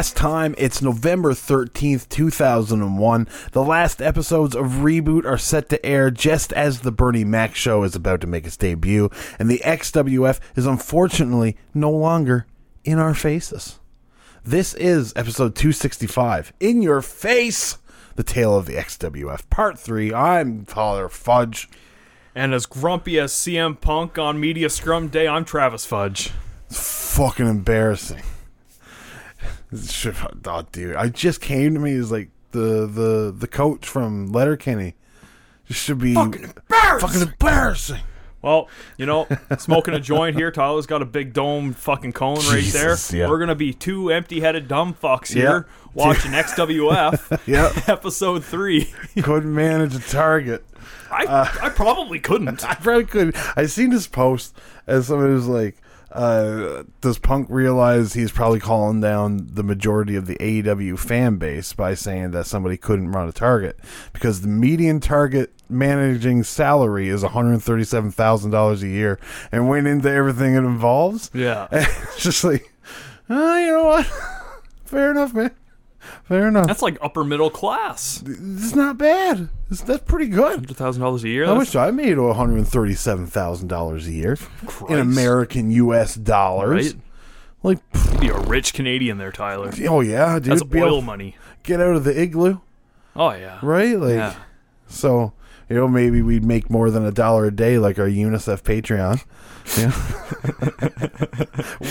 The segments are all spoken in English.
Last time, it's November 13th, 2001. The last episodes of Reboot are set to air just as the Bernie Mac show is about to make its debut, and the XWF is unfortunately no longer in our faces. This is episode 265. In your face! The Tale of the XWF, Part 3. I'm Tyler Fudge. And as grumpy as CM Punk on Media Scrum Day, I'm Travis Fudge. It's fucking embarrassing. Shit, Oh, dude, I just came to me as like the the the coach from Letterkenny. This should be Fucking embarrassing. fucking embarrassing. Well, you know, smoking a joint here. Tyler's got a big dome fucking cone right there. yeah. We're gonna be two empty-headed dumb fucks Yeah. here watching XWF Yep, episode three. couldn't manage a target. I Uh, I probably couldn't. I probably could. I seen this post as somebody was like, uh, "Does Punk realize he's probably calling down the majority of the AEW fan base by saying that somebody couldn't run a target because the median target managing salary is one hundred thirty-seven thousand dollars a year, and went into everything it involves." Yeah. And it's just like, oh, you know what? Fair enough, man. Fair enough. That's like upper middle class. it's not bad. It's, that's pretty good. Hundred thousand dollars a year. I wish I made one hundred thirty-seven thousand dollars a year in American U.S. dollars. right. Like, pff, Be a rich Canadian there, Tyler. oh yeah, dude, That's be oil able- money. Get out of the igloo, Oh yeah. right? Like, Yeah. so you know, maybe we'd make more than a dollar a day, like our UNICEF Patreon. Yeah.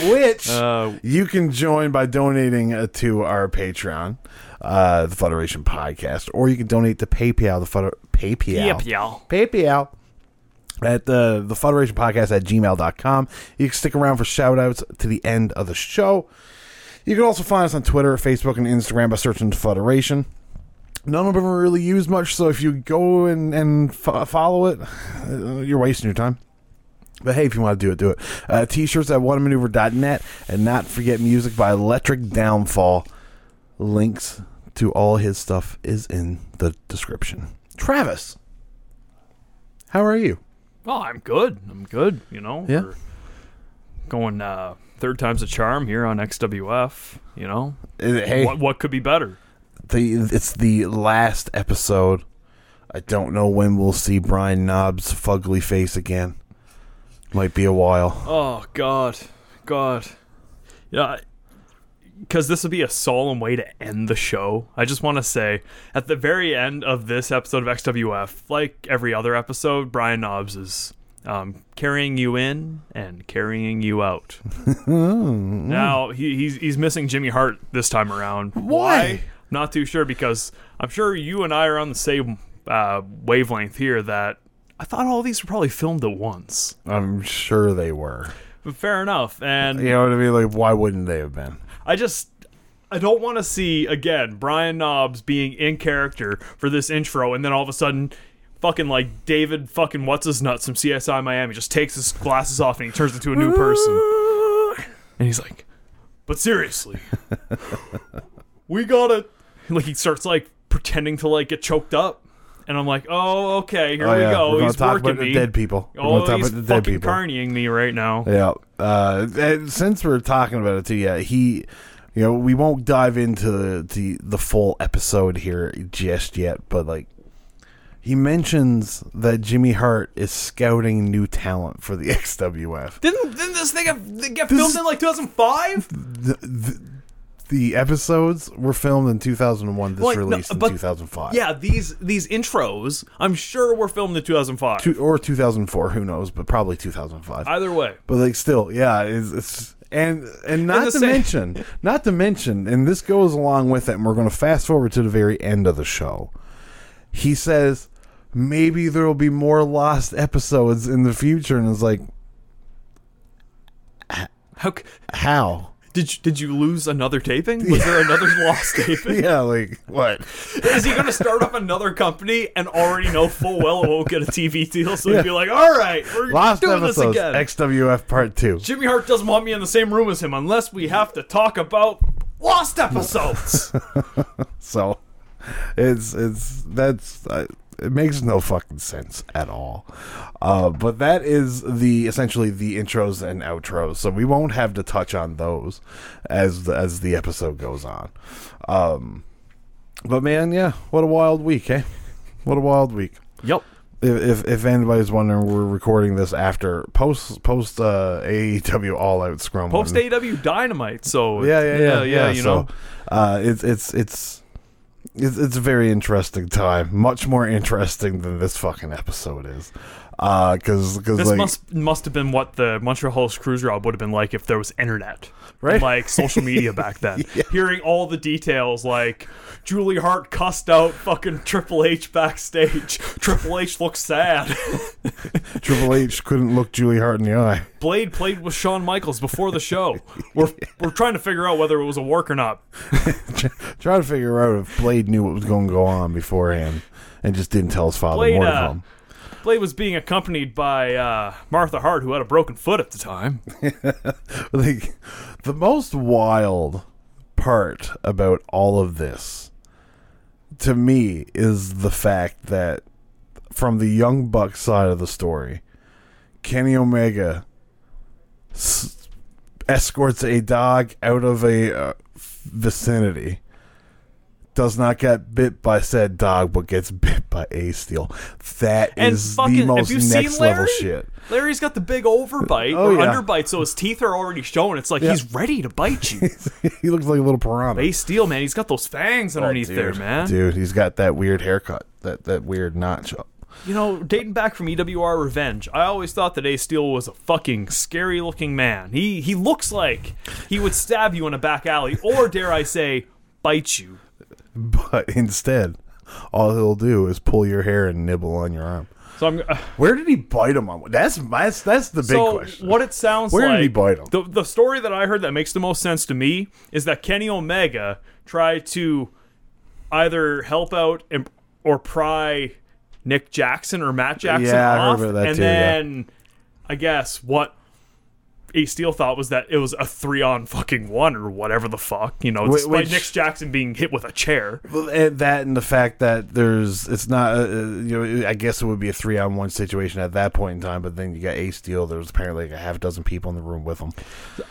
Which Uh, you can join by donating uh, to our Patreon, uh, the Federation Podcast, or you can donate to PayPal, the Feder- PayPal. y'all. PayPal at the the Federation Podcast at gmail.com. You can stick around for shout outs to the end of the show. You can also find us on Twitter, Facebook, and Instagram by searching Federation. None of them are really used much, so if you go and, and fo- follow it, uh, you're wasting your time. But hey, if you want to do it, do it. Uh, T-shirts at onemaneuver.net, and not forget music by Electric Downfall. Links to all his stuff is in the description. Travis, how are you? Oh, I'm good. I'm good. You know, Yeah. We're going uh, third time's a charm here on XWF. You know, Hey, what what could be better? The it's the last episode. I don't know when we'll see Brian Knobbs' fugly face again. Might be a while. Oh God, God, yeah. Because this would be a solemn way to end the show. I just want to say, at the very end of this episode of XWF, like every other episode, Brian Knobbs is um, carrying you in and carrying you out. now he, he's he's missing Jimmy Hart this time around. Why? Not too sure because I'm sure you and I are on the same uh, wavelength here. That I thought all these were probably filmed at once. I'm sure they were. But fair enough. And You know what I mean? Like, why wouldn't they have been? I just I don't want to see again Brian Knobbs being in character for this intro and then all of a sudden fucking like David fucking what's his nuts from CSI Miami just takes his glasses off and he turns into a new person. And he's like, "But seriously, we got to like he starts like pretending to like get choked up. And I'm like, "Oh, okay, here Oh, we yeah. go. We're he's talk working about me. the dead people. We're Oh, talk he's about the dead fucking people. carnying me right now. Yeah. Uh, since we're talking about it too, yeah, he, you know, we won't dive into the, the the full episode here just yet, but like, he mentions that Jimmy Hart is scouting new talent for the XWF. Didn't didn't this thing get, get This filmed is- in like 2005? The, episodes were filmed in 2001. This no, released in 2005. Yeah, these these intros, I'm sure were filmed in 2005. Two, or 2004, who knows, but probably 2005. Either way, But like still, yeah, it's, it's and and not the to same- mention, not to mention, and this goes along with it, and we're going to fast forward to the very end of the show. He says maybe there will be more lost episodes in the future, and it's like how c- how? Did you, did you lose another taping? Was there another lost taping? Yeah, like what? Is he going to start up another company and already know full well it won't get a TV deal? So he'd be like, "All right, we're Lost doing this episodes, again." XWF Part Two. Jimmy Hart doesn't want me in the same room as him unless we have to talk about lost episodes. So it's it's that's I, It makes no fucking sense at all. Uh, but that is the essentially the intros and outros. So we won't have to touch on those as the, as the episode goes on. Um, but man, yeah, what a wild week, eh? What a wild week. Yep. If, if if anybody's wondering, we're recording this after post post uh, AEW All Out Scrum. Post AEW Dynamite. So yeah, yeah, yeah, yeah. You so, know, uh, it's it's it's it's it's a very interesting time. Much more interesting than this fucking episode is. Uh, because because this like must must have been what the Montreal Screwjob would have been like if there was internet, Right. And, like social media back then. Hearing all the details, like Julie Hart cussed out fucking Triple H backstage. Triple H looks sad. Triple H couldn't look Julie Hart in the eye. Blade played with Shawn Michaels before the show. We're we're trying to figure out whether it was a work or not. Trying to figure out if Blade knew what was going to go on beforehand and just didn't tell his father Blade, more to uh, was being accompanied by uh, Martha Hart, who had a broken foot at the time. like the most wild part about all of this to me is the fact that from the young buck side of the story kenny omega s- escorts a dog out of a uh, vicinity does not get bit by said dog but gets bit by a steel that And is fucking- the most next level Larry? shit Larry's got the big overbite Oh, or yeah. underbite, so his teeth are already showing. It's like Yeah. he's ready to bite you. he looks like a little piranha Ace Steel, man, he's got those fangs oh, underneath Oh, there, man. Dude, he's got that weird haircut, that that weird notch. You know, dating back from EWR Revenge, I always thought that Ace Steel was a fucking scary looking man. He he looks like he would stab you in a back alley, or dare I say, bite you. But instead, all he'll do is pull your hair and nibble on your arm. So I'm. Uh, Where did he bite him on? That's that's that's the big so question. what it sounds Where like. Where did he bite him? The the story that I heard that makes the most sense to me is that Kenny Omega tried to either help out and, or pry Nick Jackson or Matt Jackson Yeah, off, and too, yeah. then I guess what Ace Steel thought was that it was a three on fucking one or whatever the fuck, you know, Wh- despite which- Nick Jackson being hit with a chair. Well, and that and the fact that there's it's not uh, uh, you know I guess it would be a three on one situation at that point in time, but then you got Ace Steel. There was apparently like a half dozen people in the room with him.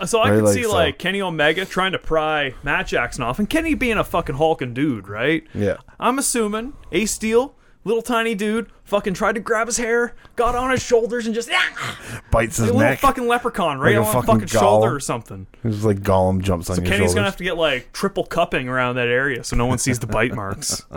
So I Right, could like, see so- like Kenny Omega trying to pry Matt Jackson off, and Kenny being a fucking hulking dude, right? Yeah. I'm assuming Ace Steel, little tiny dude, fucking tried to grab his hair, got on his shoulders, and just ah, Bites his like a little fucking leprechaun right Like a on fucking fucking, shoulder or something. It's like Gollum jumps on So your Kenny's shoulders. gonna have to get like triple cupping around that area so no one sees the bite marks.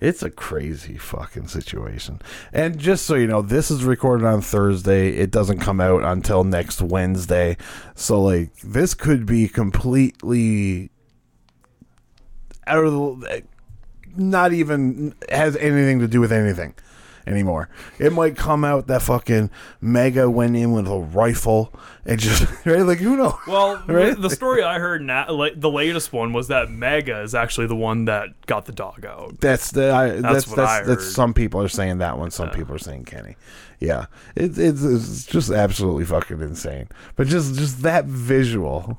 It's a crazy fucking situation. And just so you know, this is recorded on Thursday. It doesn't come out until next Wednesday. So like this could be completely out of the not even has anything to do with anything anymore. It might come out that fucking Mega went in with a rifle and just right like who knows. Well, Right? the story I heard, na- like, the latest one was that Mega is actually the one that got the dog out. That's the I, that's that's, what that's, I heard. that's some people are saying that one. Some people are saying Kenny. Yeah, it, it's it's just absolutely fucking insane. But just just that visual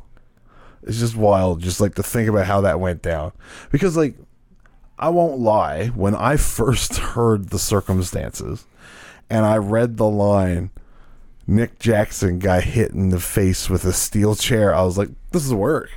It's just wild. Just like to think about how that went down. Because like I won't lie, when I first heard the circumstances and I read the line. Nick Jackson got hit in the face with a steel chair. I was like, "This is work."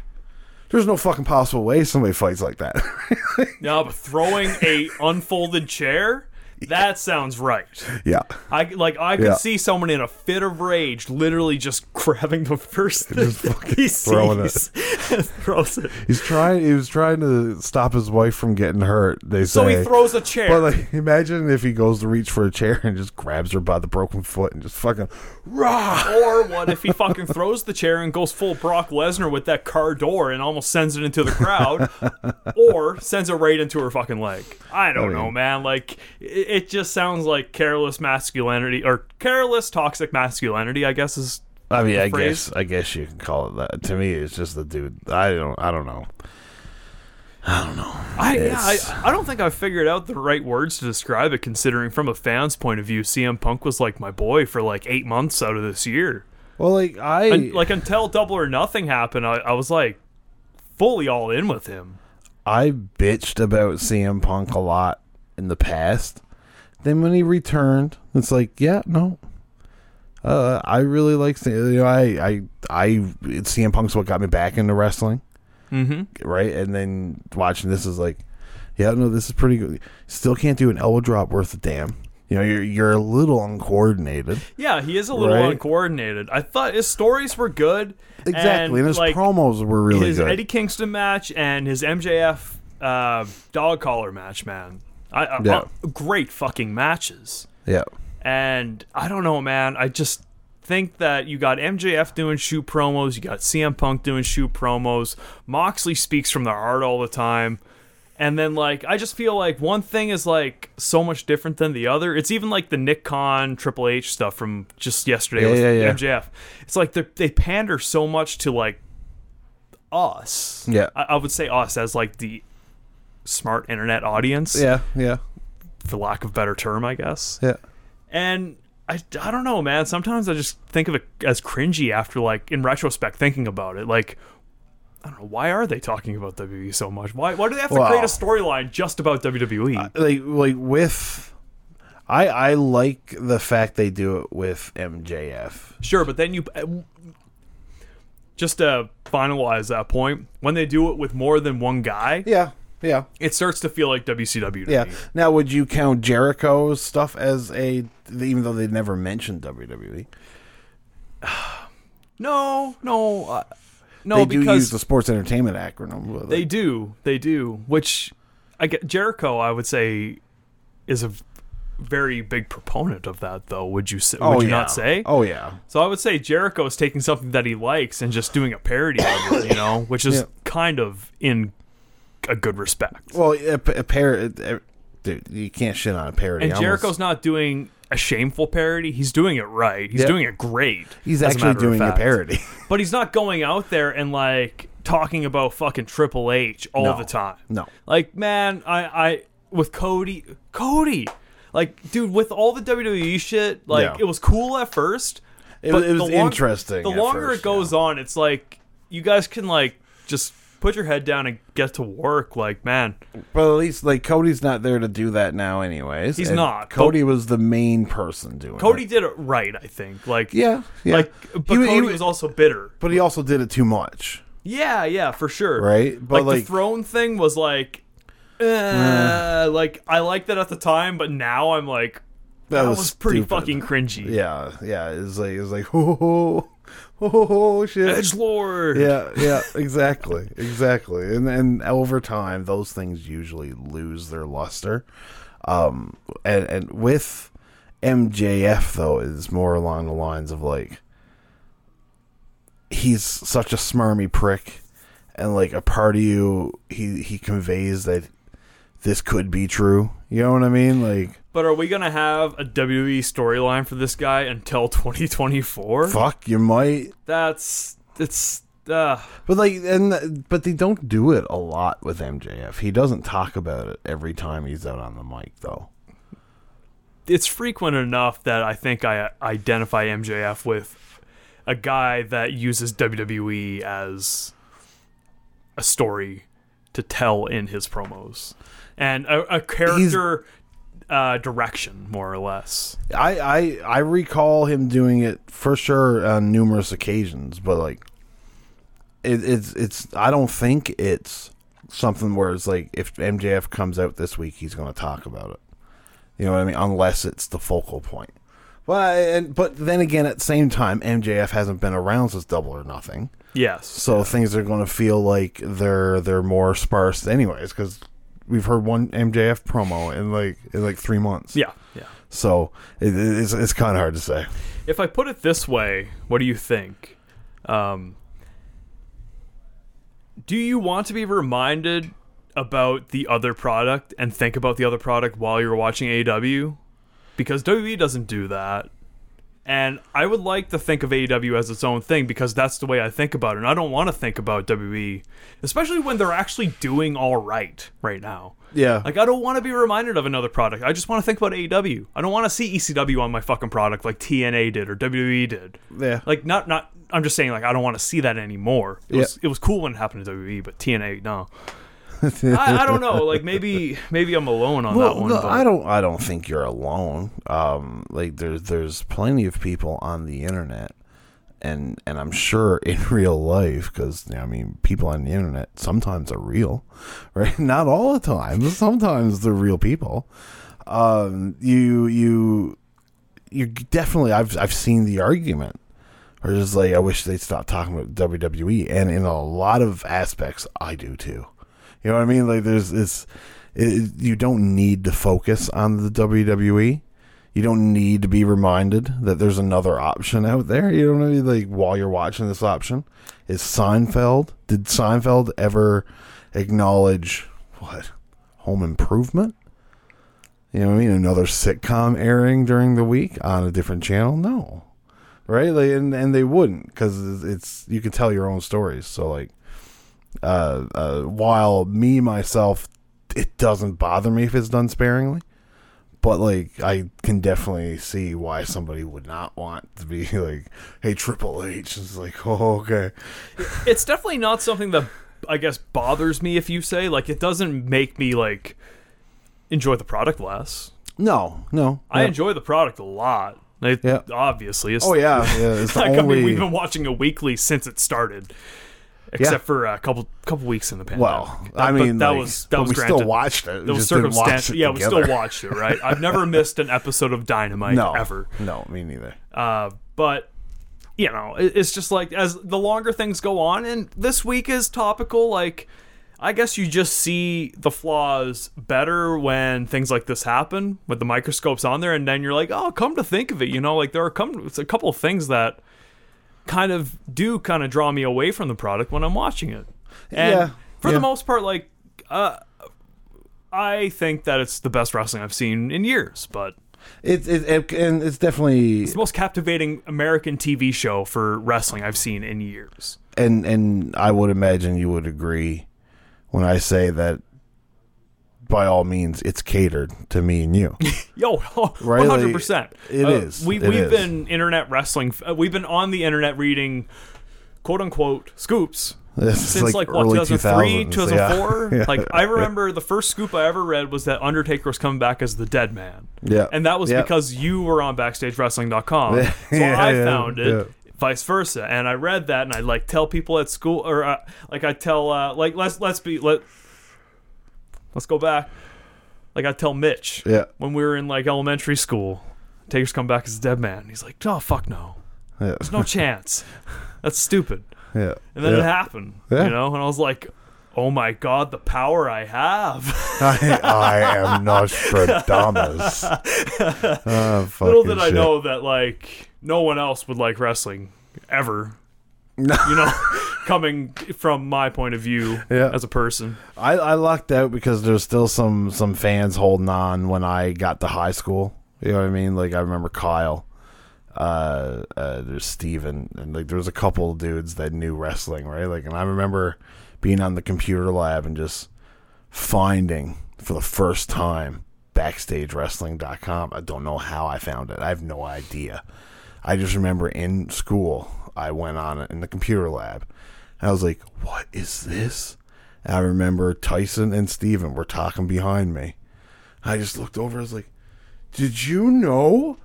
There's no fucking possible way somebody fights like that. No, but throwing a unfolded chair, that sounds right. yeah. I like I could Yeah. see someone in a fit of rage, literally just grabbing the first thing Just fucking he throwing it. sees and throws it. He's trying. He was trying to stop his wife from getting hurt. They So say. he throws a chair. but like, imagine if he goes to reach for a chair and just grabs her by the broken foot and just fucking rah. or what if he fucking throws the chair and goes full Brock Lesnar with that car door and almost sends it into the crowd, or sends it right into her fucking leg? I don't I know, man. Like it, it just sounds like careless masculinity or careless toxic masculinity. I guess is I mean, I phrase? guess. I guess you can call it that. To me, it's just the dude. I don't. I don't know. I don't know. I, yeah, I I don't think I figured out the right words to describe it. Considering from a fan's point of view, CM Punk was like my boy for like eight months out of this year. Well, like I And, like until Double or Nothing happened, I, I was like fully all in with him. I bitched about CM Punk a lot in the past. Then when he returned, it's like, yeah, no. Uh, I really like you know I I I CM Punk's what got me back into wrestling, Mm-hmm. right? And then watching this is like, yeah, no, this is pretty good. Still can't do an elbow drop worth a damn. You know, you're you're a little uncoordinated. Yeah, he is a little Right. uncoordinated. I thought his stories were good. Exactly, and, his like, promos were really his good. His Eddie Kingston match and his MJF uh, dog collar match, man. I, I, Yeah. uh, great fucking matches. yeah, And I don't know, man. I just think that you got MJF doing shoot promos, you got CM Punk doing shoot promos. Moxley speaks from the heart all the time. And then like I just feel like one thing is like so much different than the other. It's even like the Nick Khan Triple H stuff from just yesterday Yeah, with yeah, yeah. MJF. It's like they pander so much to like us. Yeah. I, I would say us as like the smart internet audience, yeah, yeah, for lack of a better term, I guess. yeah. And I, I don't know, man. Sometimes I just think of it as cringy after, like, in retrospect, thinking about it. Like, I don't know. Why are they talking about WWE so much? Why, why do they have to create a storyline just about? WWE? like like with I I like the fact they do it with MJF. sure, but then you. Uh, just to finalize that point, when they do it with more than one guy, Yeah. Yeah. it starts to feel like WCW. Yeah. me. Now would you count Jericho's stuff as a even though they never mentioned? WWE? No, no, uh, no, they do because use the sports entertainment acronym. They do. They do. Which I get Jericho, I would say, is a very big proponent of that though. Would you say would you yeah. not say? Oh yeah. So I would say Jericho is taking something that he likes and just doing a parody of it, you know, which is Yeah. kind of in a good respect. Well, a, a par- a- dude, you can't shit on a parody. And I almost- Jericho's not doing a shameful parody. He's doing it right. He's Yeah. doing it great. he's as a actually doing a parody. But he's not going out there and like talking about fucking Triple H all No. the time. No. Like, man, I, I with Cody, Cody, like, dude, with all the WWE shit, like, Yeah. it was cool at first. It, but it was the long- interesting. The longer first, it goes on, it's like you guys can like just put your head down and get to work. Like, man. But at least like Cody's not there to do that now, anyways. He's not. Cody was the main person doing. It. Cody it. did it right, I think. Like, Yeah. Yeah. like, but He- he Cody was- was also bitter. but he also did it too much. Yeah, yeah, for sure. Right? But, like, like- the throne thing was like, uh, like I liked that at the time, but now I'm like, that, was, pretty stupid. fucking cringy. Yeah, yeah. It's like it's like oh, oh, shit. Edge Lord. Yeah, yeah, exactly, exactly. And and over time, those things usually lose their luster. Um, and and with MJF though, is more along the lines of like he's such a smarmy prick, and like a part of you, he he conveys that this could be true. You know what I mean? Like But are we gonna have a WWE storyline for this guy until 2024? fuck, you might. That's it's. Uh, But like, and but they don't do it a lot with MJF. He doesn't talk about it every time he's out on the mic, though. it's frequent enough that I think I identify MJF with a guy that uses WWE as a story to tell in his promos and a, a character uh, direction, more or less. I, I I recall him doing it for sure on numerous occasions, but like, it, it's it's. I don't think it's something where it's like if MJF comes out this week, he's going to talk about it. You know what I mean? Unless it's the focal point. Well, and but then again, at the same time, MJF hasn't been around since Double or Nothing. Yes. So things are going to feel like they're they're more sparse, anyways, because we've heard one MJF promo in like in like three months. Yeah. Yeah. So it, it's it's kind of hard to say. If I put it this way, what do you think? Um, do you want to be reminded about the other product and think about the other product while you're watching AEW? Because WWE doesn't do that. And I would like to think of AEW as its own thing because that's the way I think about it. And I don't want to think about WWE, especially when they're actually doing all right right now. Yeah. Like I don't want to be reminded of another product. I just want to think about AEW. I don't want to see ECW on my fucking product like TNA did or WWE did. yeah. Like not not. I'm just saying like I don't want to see that anymore. It was it was cool when it happened to WWE, but TNA no. I, I don't know. Like maybe maybe I'm alone on that one. no, I don't. I don't think you're alone. Um, like there's there's plenty of people on the internet, and and I'm sure in real life, because I mean, people on the internet sometimes are real, right? Not all the time, but sometimes they're real people. Um, you you you definitely. I've I've seen the argument. Or just like I wish they'd stop talking about WWE, and in a lot of aspects, I do too. You know what I mean? Like there's it's it, you don't need to focus on the WWE. You don't need to be reminded that there's another option out there. You know what I? Like while you're watching this option, is Seinfeld? Did Seinfeld ever acknowledge what Home Improvement? You know what I mean? Another sitcom airing during the week on a different channel? No, right? Like, and and they wouldn't because it's you can tell your own stories. So like, uh, uh, while me myself, it doesn't bother me if it's done sparingly, but like I can definitely see why somebody would not want to be like, hey, Triple H. It's like, oh, okay, it's definitely not something that I guess bothers me if you say like it doesn't make me like enjoy the product less. no, no, I yeah. enjoy the product a lot. Like, Yeah. obviously. It's, Oh yeah, yeah. It's the like, only. I mean, we've been watching a weekly since it started, except for a couple couple weeks in the pandemic. well, That- I mean, that like, was that but was we granted. still watched it. We It was just didn't watch circumstantial. it Yeah, we still watched it. Right. I've never missed an episode of Dynamite No, ever. No, me neither. Uh, but you know, it, it's just like as the longer things go on, and this week is topical. Like, I guess you just see the flaws better when things like this happen with the microscopes on there, and then you're like, oh, come to think of it, you know, like there are come it's a couple of things that kind of do kind of draw me away from the product when I'm watching it. And Yeah, for yeah. the most part, like, uh, I think that it's the best wrestling I've seen in years, but It, it, it and it's definitely it's the most captivating American TV show for wrestling I've seen in years. and and I would imagine you would agree when I say that by all means it's catered to me and you. Yo, Right, hundred percent. it Uh, is. We It we've is. been internet wrestling. uh, We've been on the internet reading quote unquote scoops This since like, what early 2003 2000s, 2004 Yeah. like i remember the first scoop i ever read was that undertaker was coming back as the dead man Yeah. and that was Yeah. because you were on backstagewrestling.com Yeah, so i found it yeah. vice versa and i read that and i like tell people at school or uh, like i tell uh, like let's let's be let let's go back like i tell mitch Yeah. when we were in like elementary school taker's come back as the dead man he's like oh fuck no Yeah. there's no chance that's stupid Yeah. and then yeah. it happened, Yeah. you know, and I was like, "Oh my god, the power I have!" I, I am Nostradamus. oh, ah, Little fucking did I know that like no one else would like wrestling ever. You know, coming from my point of view Yeah. as a person. I, I lucked out because there's still some some fans holding on when I got to high school. You know what I mean? Like I remember Kyle, uh, uh there's Steven, and like there was a couple of dudes that knew wrestling, right? Like, and I remember being on the computer lab and just finding for the first time backstagewrestling.com. I don't know how I found it. I have no idea. I just remember in school I went on it in the computer lab. And I was like, "What is this?" And I remember Tyson and Steven were talking behind me. I just looked over. I was like, "Did you know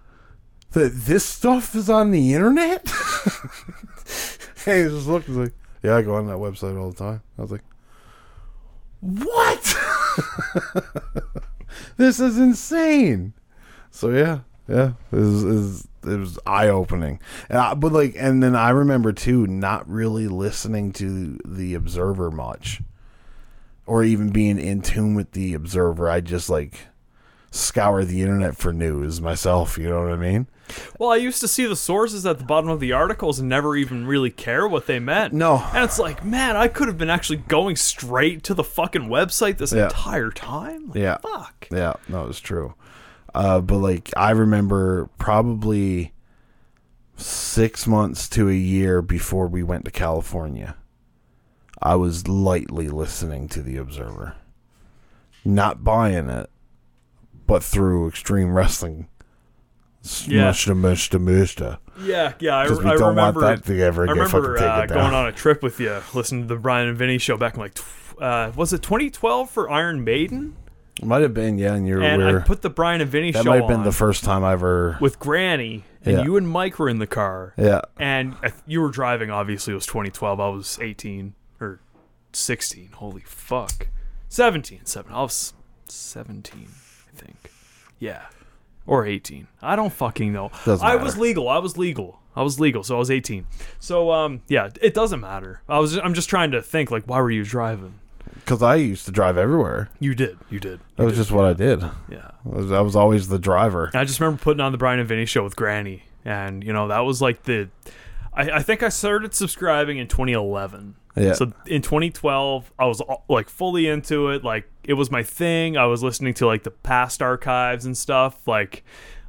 that this stuff is on the internet?" and he just looked. He was like, "Yeah, I go on that website all the time." I was like, "What? this is insane." So yeah, yeah, it was, it was, eye opening. And I, but like, and then I remember too, not really listening to the Observer much, or even being in tune with the Observer. I just like scour the internet for news myself. You know what I mean? Well, I used to see the sources at the bottom of the articles and never even really care what they meant. No. And it's like, man, I could have been actually going straight to the fucking website this Yeah. entire time. Like, Yeah. Fuck. Yeah, no, it's true. Uh, but like, I remember probably six months to a year before we went to California, I was lightly listening to the Observer, not buying it, but through Extreme Wrestling. Yeah. Smushta, mushta, mushta. Yeah, yeah. I, Because we I don't remember. want that to ever I get fucking remember taken uh, down. going on a trip with you, listening to the Bryan and Vinny show back in like tw- uh, was it 2012 for Iron Maiden? Might have been, yeah, and you And were. I put the Bryan and Vinny that show might have been on the first time I ever. with Granny, and Yeah. you and Mike were in the car, Yeah. and I th- you were driving. Obviously, it was 2012. I was 18 or 16. Holy fuck, 17. Seven. I was 17, I think. Yeah, or 18. I don't fucking know. Doesn't I matter. was legal. I was legal. I was legal, so I was 18. So um, yeah, it doesn't matter. I was. I'm just trying to think like, why were you driving? Because I used to drive everywhere. You did. You did. That was just what I did. Yeah. I was, I was always the driver. I just remember putting on the Bryan and Vinny show with Granny, and you know that was like the. I, I think I started subscribing in 2011. Yeah. So in 2012, I was all- like fully into it. Like it was my thing. I was listening to like the past archives and stuff. Like,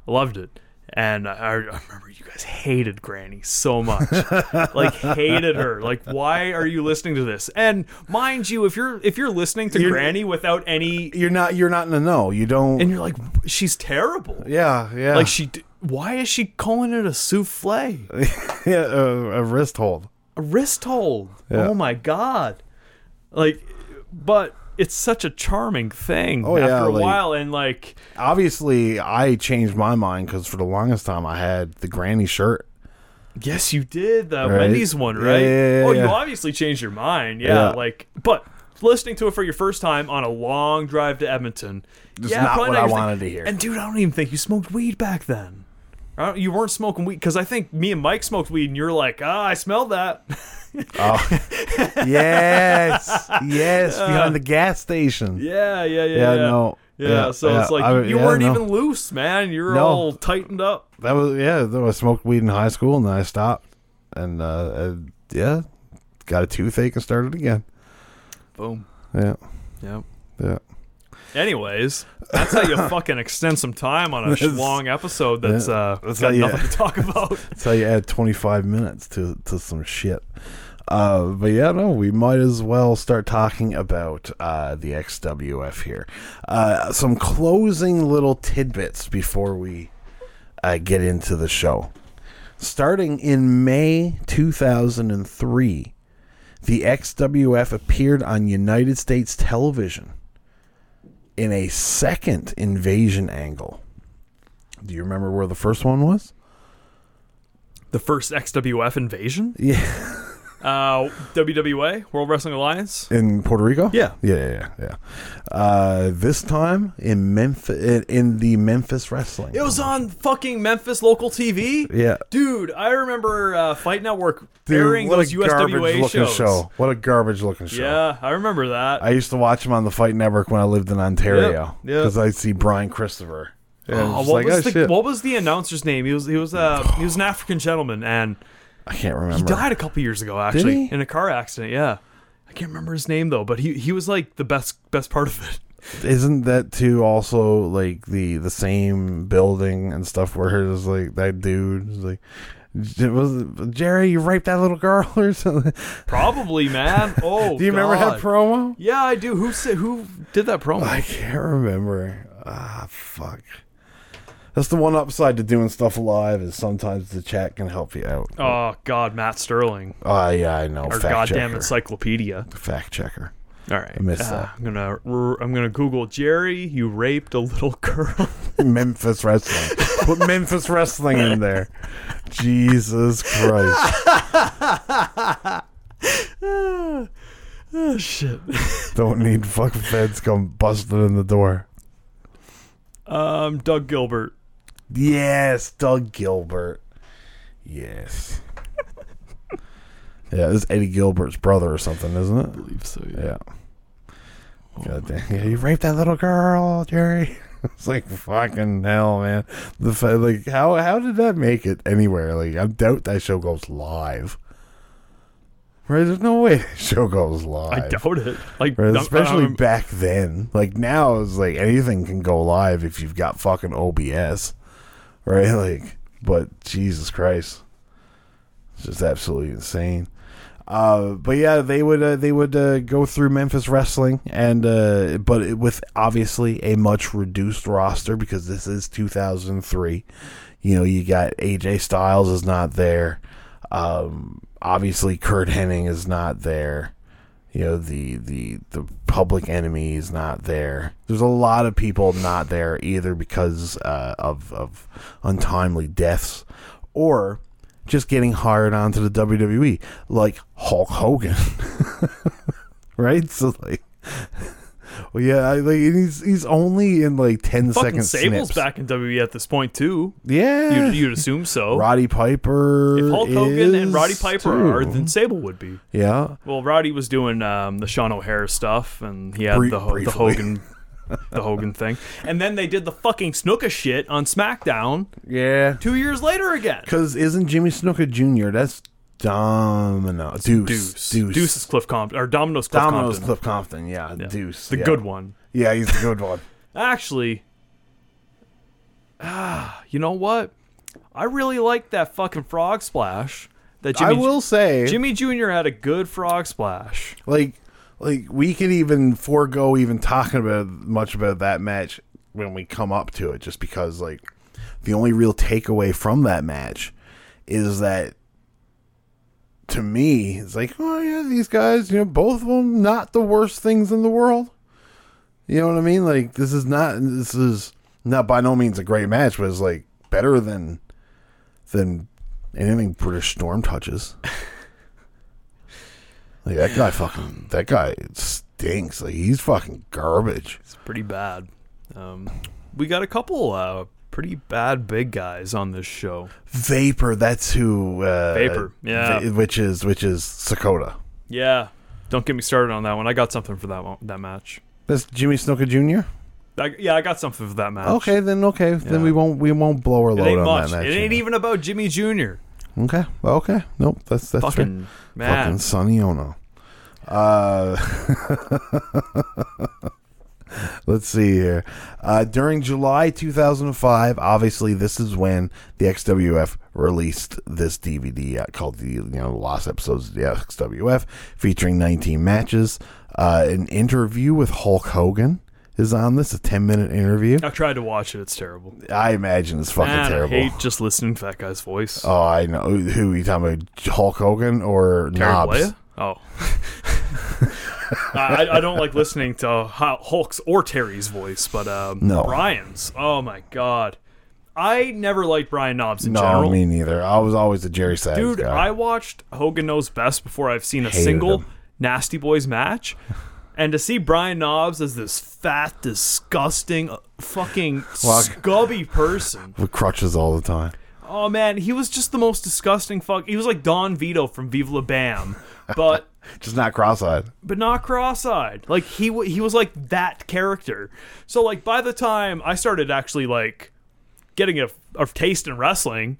I loved it. And I, I remember you guys hated Granny so much, like hated her. Like, why are you listening to this? And mind you, if you're if you're listening to You're- Granny without any, You're not. You're not in the know. You don't. and you're like, she's terrible. yeah, yeah. Like she, why is she calling it a souffle? yeah, a, a wrist hold. A wrist hold. Yeah. Oh my god! Like, but it's such a charming thing Oh, after yeah, a like- while, and like, Obviously, I changed my mind because for the longest time I had the granny shirt. yes, you did the Right. Wendy's one, right? yeah, yeah, oh, you obviously changed your mind, yeah. Like, but listening to it for your first time on a long drive to Edmonton, Just yeah, not what I wanted to hear. And dude, I don't even think you smoked weed back then. I You weren't smoking weed because I think me and Mike smoked weed, and you're like, ah, I smelled that. Oh, yes, yes, behind the gas station. Yeah, yeah, yeah. Yeah, Yeah, no, Yeah, yeah, so yeah, it's like I- you weren't no. even loose, man. You were No. all tightened up. That was yeah. though I smoked weed in high school and then I stopped, and uh, uh, yeah, got a toothache and started again. Boom. Yeah, Yep. yeah. Anyways, that's how you fucking extend some time on a long episode that's yeah, uh that's got how you- nothing to talk about. That's how you add twenty five minutes to to some shit. Uh, but yeah, no, we might as well start talking about uh, the XWF here. Uh, some closing little tidbits before we uh, get into the show. Starting in May 2003, the XWF appeared on United States television in a second invasion angle. Do you remember where the first one was? The first XWF invasion, Yeah. uh, WWA World Wrestling Alliance. in Puerto Rico. Yeah. yeah, yeah, yeah. yeah. Uh, this time in Memphis, in, in the Memphis Wrestling. It was on fucking Memphis local TV. yeah. Dude, I remember uh, Fight Network airing those USWA shows. show. What a garbage looking show. Yeah, I remember that. I used to watch them on the Fight Network when I lived in Ontario Yep, yep. because I'd see Brian Christopher. And Oh, I'm what like, was oh, the what was the announcer's name? He was he was uh he was an African gentleman and I can't remember. he died a couple years ago actually in a car accident. Yeah, I can't remember his name though, but he he was like the best best part of it. Isn't that too also like the the same building and stuff where it's like that dude is like. It was Jerry, you raped that little girl or something? Probably, man. Oh, Do you remember that promo? Yeah, I do. Who said who did that promo? I can't remember. Ah, fuck. That's the one upside to doing stuff live is sometimes the chat can help you out. oh God, Matt Sterling, Oh, yeah, I know. our Fact goddamn checker. encyclopedia. Fact checker. All right, I missed uh, that. I'm gonna I'm gonna Google Jerry. You raped a little girl. Memphis Wrestling. Put Memphis Wrestling in there. Jesus Christ. oh shit. Don't need fucking feds come busting in the door. Um, Doug Gilbert. Yes, Doug Gilbert. Yes. yeah, this is Eddie Gilbert's brother or something, isn't it? I believe so. Yeah. Oh, God damn. Yeah, you raped that little girl, Jerry. It's like fucking hell, man. The like how how did that make it anywhere? Like I doubt that show goes live. Right? There's no way that show goes live. I doubt it. Like, Right? Especially I'm- back then. Like now it's like anything can go live if you've got fucking OBS. Right? Like but Jesus Christ. It's just absolutely insane. Uh, but yeah, they would uh, they would uh, go through Memphis wrestling, and uh, but it- with obviously a much reduced roster because this is 2003. You know, you got AJ Styles is not there. Um, obviously, Curt Hennig is not there. You know the the the public enemy is not there. There's a lot of people not there either because uh, of of untimely deaths or just getting hired onto the WWE, like Hulk Hogan, right? So like. Well, yeah, I, like he's he's only in like ten Fucking second Sable's snips. back in WWE at this point too. Yeah, You'd, you'd assume so. Roddy Piper. if Hulk Hogan and Roddy Piper too. are, then Sable would be. yeah, Well, Roddy was doing um, the Sean O'Haire stuff, and he had Brie- the, the. Hogan, the Hogan thing, and then they did the fucking Snuka shit on SmackDown yeah. two years later again. Because isn't Jimmy Snuka Jr. That's Domino Deuce Deuce, Deuce, Deuce is Cliff Compton, or Domino's Cliff Domino's Compton, Cliff Compton. Yeah, Yeah. Deuce, the yeah. good one. Yeah, he's the good one. Actually, ah, you know what? I really like that fucking frog splash. That Jimmy I will say, Jimmy Jr. had a good frog splash. like, like we can even forego even talking about much about that match when we come up to it, just because like the only real takeaway from that match is that to me it's like, oh yeah, these guys, you know, both of them not the worst things in the world. You know what I mean? Like this is not this is not by no means a great match, but it's like better than than anything British Storm touches. like that guy fucking that guy stinks. Like he's fucking garbage. It's pretty bad. Um, we got a couple uh, pretty bad big guys on this show. Vapor, that's who uh Vapor, yeah. Va- which is which is Sakota. Yeah, don't get me started on that one. I got something for that one, that match. That's Jimmy Snuka Jr. I, yeah, I got something for that match. Okay, then okay, then we won't we won't blow our load on much. that match. It ain't even about Jimmy Jr. Okay, well, okay, nope, that's that's. Fucking man. Fucking Sonny Onoo. Uh, let's see here. Uh, during July 2005, obviously, this is when the XWF released this DVD uh, called the you know Lost Episodes of the XWF, featuring 19 matches. Uh, an interview with Hulk Hogan is on this, a 10 minute interview. I tried to watch it. It's terrible. I imagine it's fucking Man, terrible. I hate just listening to that guy's voice. Oh, I know. Who are you talking about? Hulk Hogan or Terry Knobs? Oh. I, I don't like listening to Hulk's or Terry's voice, but um, No. Brian's. Oh my god, I never liked Brian Knobbs in No, general. me neither. I was always a Jerry Saggs Dude, guy. I watched Hogan Knows Best before I've seen a Hated single him. Nasty Boys match. And to see Brian Knobbs as this fat, disgusting, uh, fucking Fuck. scubby person. with crutches all the time. Oh man, he was just the most disgusting fuck. He was like Don Vito from Viva La Bam, but Just not cross-eyed. but not cross-eyed. Like he w- he was like that character. So like by the time I started actually like getting a, a taste in wrestling,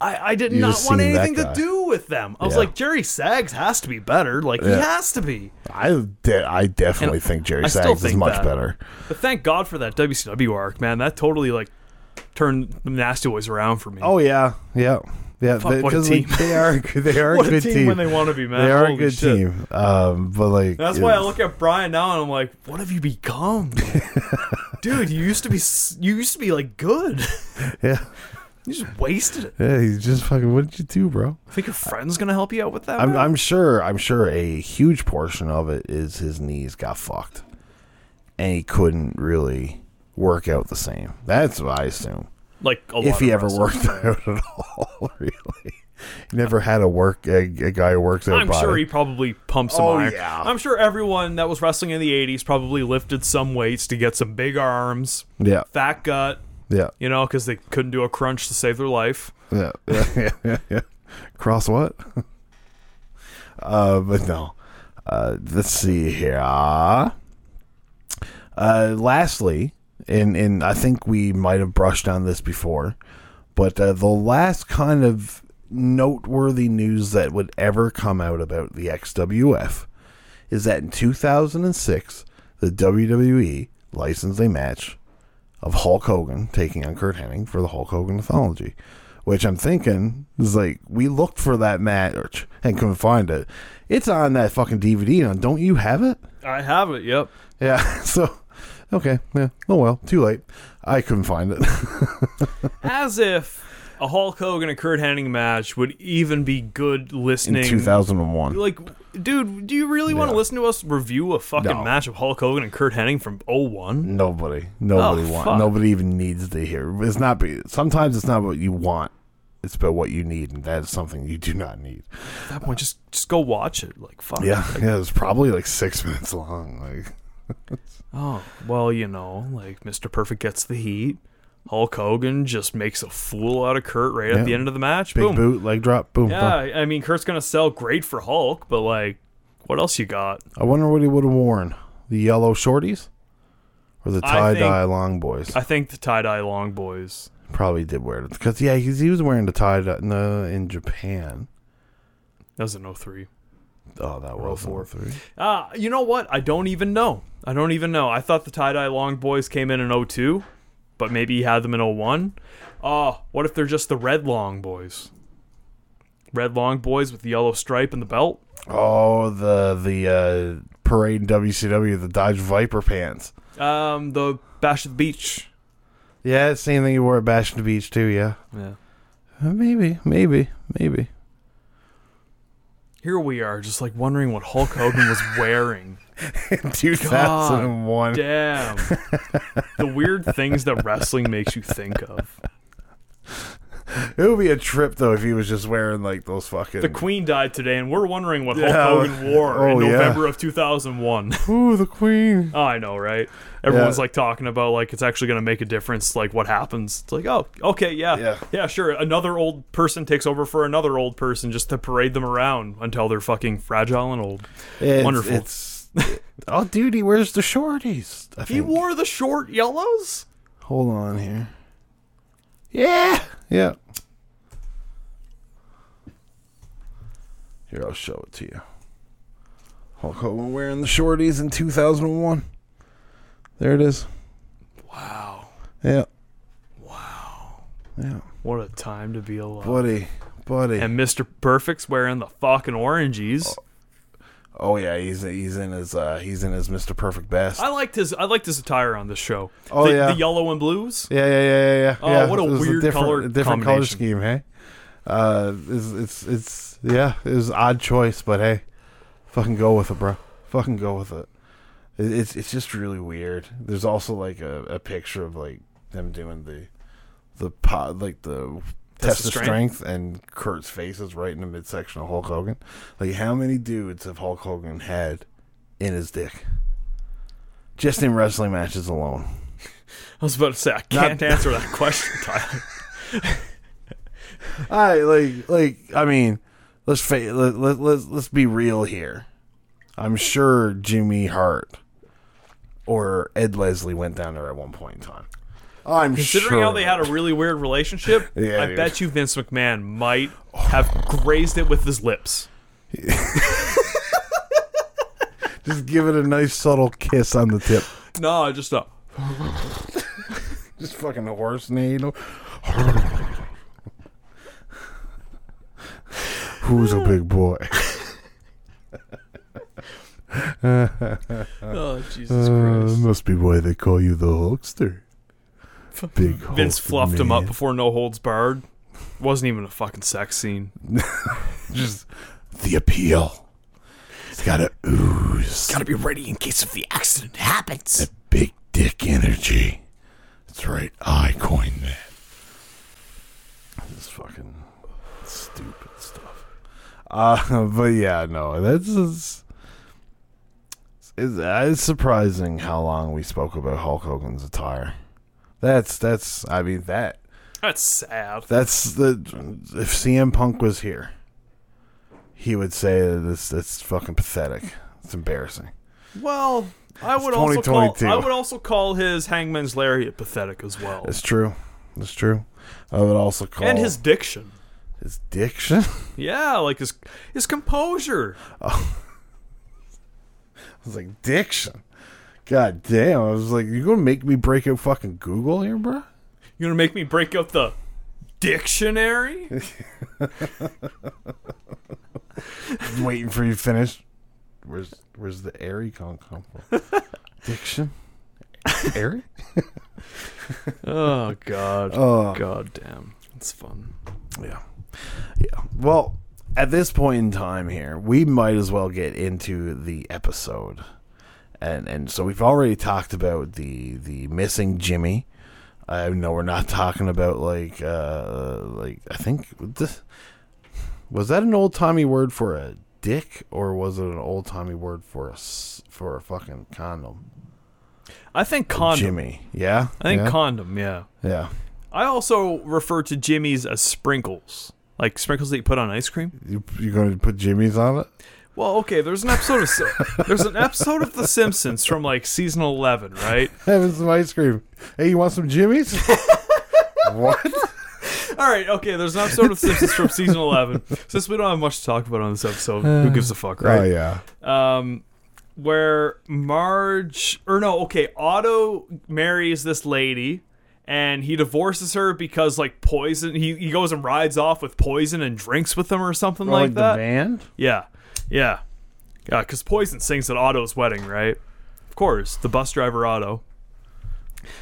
I I did You not want anything to do with them. I was like Jerry Saggs has to be better. Like he has to be. I de- I definitely And think Jerry I still Saggs is much that. better. But thank God for that WCW arc, man. That totally like turned the Nasty Boys around for me. Oh yeah, yeah, yeah. Fuck, what a Because like, they are they are a good team, team. when they want to be, man. They are Holy a good shit. team. Um, but like That's why I look at Brian now and I'm like, what have you become, dude? You used to be, you used to be like good. Yeah, You just wasted it. yeah. He's just fucking. What did you do, bro? I think your friend's gonna help you out with that? I'm? I'm sure I'm sure a huge portion of it is his knees got fucked, and he couldn't really work out the same. That's what I assume. Like a lot if he ever wrestlers. worked out at all, really. He never had a work a, a guy who works out. I'm body. sure he probably pumped some Oh, iron. yeah. I'm sure everyone that was wrestling in the '80s probably lifted some weights to get some big arms, Yeah, fat gut, yeah, you know, because they couldn't do a crunch to save their life. yeah, yeah, yeah, yeah, yeah. Cross what? uh, but no. Uh, let's see here. Uh, lastly, and and I think we might have brushed on this before, but uh, the last kind of noteworthy news that would ever come out about the XWF is that in 2006, the WWE licensed a match of Hulk Hogan taking on Curt Hennig for the Hulk Hogan mythology. Which I'm thinking is like we looked for that match and couldn't find it. It's on that fucking DVD now. Don't you have it? I have it. Yep. Yeah. So okay. Yeah. Oh well. Too late. I couldn't find it. As if a Hulk Hogan and Curt Hennig match would even be good In listening. 2001. Like dude, do you really want to listen to us review a fucking No. match of Hulk Hogan and Curt Hennig from 01? Nobody, nobody Oh, want, fuck. nobody even needs to hear. It's not. Sometimes it's not what you want. It's about what you need, and that is something you do not need. At that point, just just go watch it. Like fuck. Yeah, yeah. It's probably like six minutes long. Like, Oh well, you know, like Mr. Perfect gets the heat. Hulk Hogan just makes a fool out of Curt right Yeah. at the end of the match. big Boom. boot, leg drop, boom. Yeah, boom. I mean Curt's gonna sell great for Hulk, but like, what else you got? I wonder what he would have worn: the yellow shorties or the tie dye long boys. I think the tie dye long boys. Probably did wear it because yeah, he's, he was wearing the tie dye in, in Japan. That was in 03. Oh, that was 04. 03. Uh, you know what? I don't even know. I don't even know. I thought the tie dye long boys came in in 02, but maybe he had them in 01. Oh, what if they're just the red long boys? Red long boys with the yellow stripe and the belt? Oh, the the uh, parade in WCW, the Dodge Viper pants. Um, the Bash at the Beach. Yeah, same thing you wore at Bash of the Beach too. Yeah, Yeah. Uh, maybe, maybe, maybe. Here we are, just like wondering what Hulk Hogan was wearing. in 2001. Damn. the weird things that wrestling makes you think of. It would be a trip though if he was just wearing like those fucking. The Queen died today, and we're wondering what Hulk Yeah. Hogan wore oh, in Oh, yeah. November of 2001. Ooh, the Queen. Oh, I know, right? Everyone's Yeah. like talking about like it's actually going to make a difference, like what happens. It's like, oh, okay, yeah, Yeah. yeah, sure. Another old person takes over for another old person just to parade them around until they're fucking fragile and old. It's, Wonderful. It's. oh, dude, he wears the shorties. I He wore the short yellows. Hold on here. Yeah. Yeah. Here, I'll show it to you. Hulk Hogan wearing the shorties in 2001. There it is. Wow, Yeah. wow, Yeah. what a time to be alive. Buddy. Buddy. And Mr. Perfect's wearing the fucking oranges. oh yeah, he's he's in his uh he's in his Mr. Perfect best. I liked his I liked his attire on this show. Oh, the, yeah. the yellow and blues. Yeah, yeah, yeah, yeah, yeah. Oh, yeah. what a weird different, color different color scheme, hey? Uh, it's, it's, it's, yeah, it was an odd choice, but hey, fucking go with it, bro. Fucking go with it. it it's, it's just really weird. There's also like a, a picture of like them doing the, the pot, like the Test test of of strength, and Curt's face is right in the midsection of Hulk Hogan. Like, how many dudes have Hulk Hogan had in his dick? Just in wrestling matches alone. I was about to say I can't answer that question, Tyler. I like like I mean, let's fa- let, let, let's let's be real here. I'm sure Jimmy Hart or Ed Leslie went down there at one point in time. I'm Considering sure. how they had a really weird relationship, Yeah, I dude. bet you Vince McMahon might have grazed it with his lips. just give it a nice subtle kiss on the tip. No, just uh, Just fucking horse needle. Who's a big boy? oh Jesus Uh, Christ. must be why they call you the Hulkster. Big Vince Hulk fluffed him up before No Holds Barred. Wasn't even a fucking sex scene. Just the appeal. It's got to ooze. Gotta be ready in case if the accident happens. That big dick energy. That's right. I coined that. This fucking stupid stuff. Uh, but yeah, no, that's is. it's, it's surprising how long we spoke about Hulk Hogan's attire. That's that's. I mean that That's sad. that's the if CM Punk was here, he would say that this that's fucking pathetic. It's embarrassing. Well, I would also call I would also call his Hangman's Lariat pathetic as well. It's true. It's true. I would also call And his diction. his diction. Yeah, like his his composure. Oh. I was like diction. God damn! I was like, you gonna make me break out fucking Google here, bro? You gonna make me break out the dictionary? I'm waiting for you to finish. Where's Where's the airy come come from? diction. Airy. oh God. Oh God damn. It's fun. yeah, yeah. Well, at this point in time here, we might as well get into the episode. And and so we've already talked about the the missing Jimmy. I know we're not talking about like uh like I think this was that an old timey word for a dick or was it an old timey word for a for a fucking condom? I think condom. Jimmy, yeah, I think yeah? condom. Yeah. yeah. I also refer to Jimmy's as sprinkles, like sprinkles that you put on ice cream. You you going to put Jimmy's on it? Well, okay. There's an episode of there's an episode of The Simpsons from like season eleven, right? Having some ice cream. Hey, you want some Jimmy's? what? All right, okay. There's an episode of the Simpsons from season eleven. Since we don't have much to talk about on this episode, who gives a fuck, right? Oh right? yeah. um, where Marge or no, okay, Otto marries this lady and he divorces her because like poison. He he goes and rides off with poison and drinks with them or something Or, like, the that. band. Yeah, yeah, yeah. Because poison sings at Otto's wedding, right? Of course, the bus driver Otto.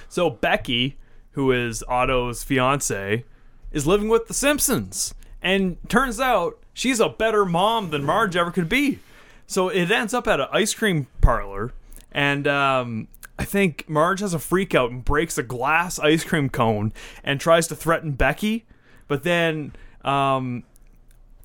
So Becky, who is Otto's fiance, is living with the Simpsons, and turns out she's a better mom than Marge ever could be. So it ends up at an ice cream parlor, and um, I think Marge has a freak out and breaks a glass ice cream cone and tries to threaten Becky, but then um,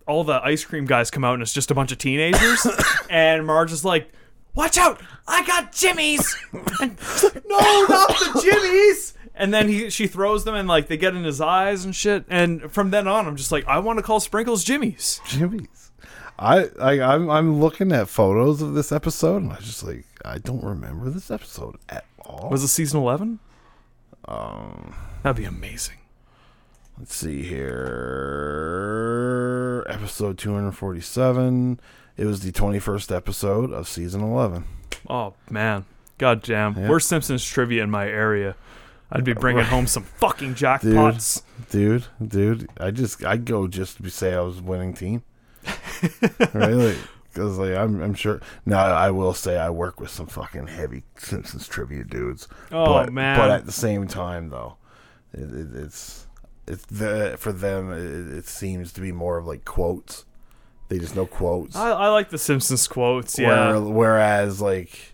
all the ice cream guys come out and it's just a bunch of teenagers, and Marge is like, "Watch out! I got Jimmy's!" And she's like, no, not the Jimmy's! And then he she throws them and like they get in his eyes and shit. And from then on, I'm just like, I want to call Sprinkles Jimmy's. Jimmy's. I, I I'm I'm looking at photos of this episode and I just like I don't remember this episode at all. Was it season eleven? um That'd be amazing. Let's see here. Episode 247 it was the 21st episode of season 11 Oh man, god damn. Yeah. Where's Simpsons trivia in my area? I'd be bringing home some fucking jackpots. dude dude I just I'd go just to say I was winning team. Right because like I'm I'm sure now I will say I work with some fucking heavy Simpsons trivia dudes. Oh but, man, But at the same time, though, it, it, it's it's the for them. It, it seems to be more of like quotes. They just know quotes. I, I like the Simpsons quotes. Yeah, Where, whereas like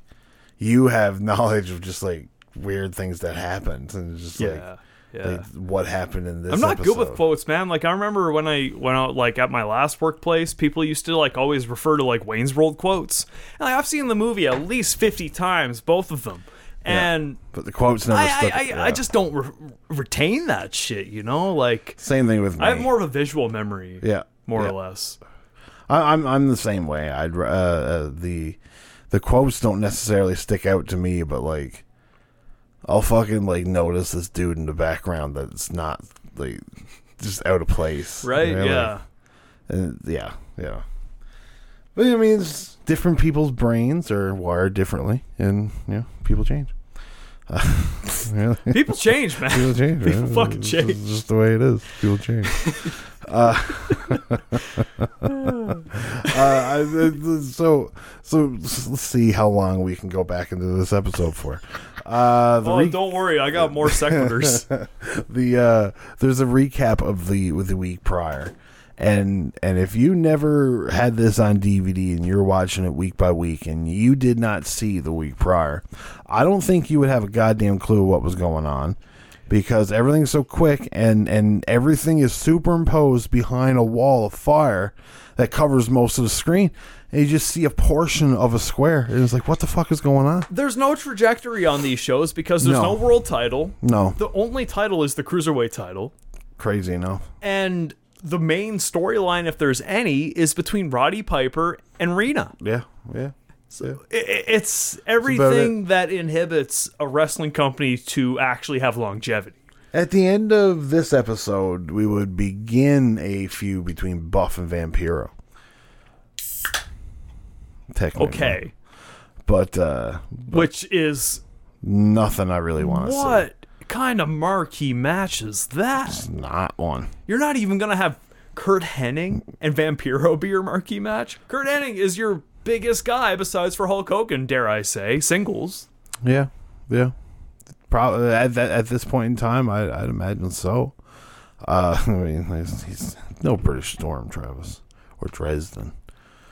you have knowledge of just like weird things that happened and just yeah, like, yeah. like what happened in this. I'm not good with quotes, man. Like I remember when I went out, like at my last workplace, people used to like always refer to like Wayne's World quotes. And, like I've seen the movie at least 50 times, both of them, and but the quotes never I, stuck. I, I, yeah. I just don't re- retain that shit. You know, like same thing with me. I have more of a visual memory, yeah, more yeah. or less. I, I'm I'm the same way. I'd uh, uh, the the quotes don't necessarily stick out to me, but like I'll fucking like notice this dude in the background that's not like just out of place, Right? you know, like- yeah. and yeah, yeah. But I mean, it's different people's brains are wired differently, and you know, people change. Really, People change, man. people change. People man. fucking It's change. Just the way it is. People change. uh, uh, uh, so, so let's see how long we can go back into this episode for. Uh, the Oh, re- don't worry, I got more sequiturs. the uh there's a recap of the with the week prior and and if you never had this on DVD and you're watching it week by week and you did not see the week prior I don't think you would have a goddamn clue what was going on because everything's so quick and and everything is superimposed behind a wall of fire that covers most of the screen and you just see a portion of a square and it's like what the fuck is going on There's no trajectory on these shows because there's No. no world title. no The only title is the cruiserweight title. crazy enough and the main storyline, if there's any, is between Roddy Piper and Rena. yeah yeah yeah. I- I- It's everything that inhibits a wrestling company to actually have longevity. At the end of this episode, we would begin a feud between Buff and Vampiro. Technically. Okay, But uh, which is nothing I really want to see. what kind of marquee match is that? Not one. You're not even gonna have Curt Hennig and Vampiro be your marquee match. Curt Hennig is your biggest guy besides for Hulk Hogan, dare I say, singles. Yeah. Yeah. Probably at, that, at this point in time, I, I'd imagine so. Uh, I mean, he's, he's no British Storm, Travis. or Dresden.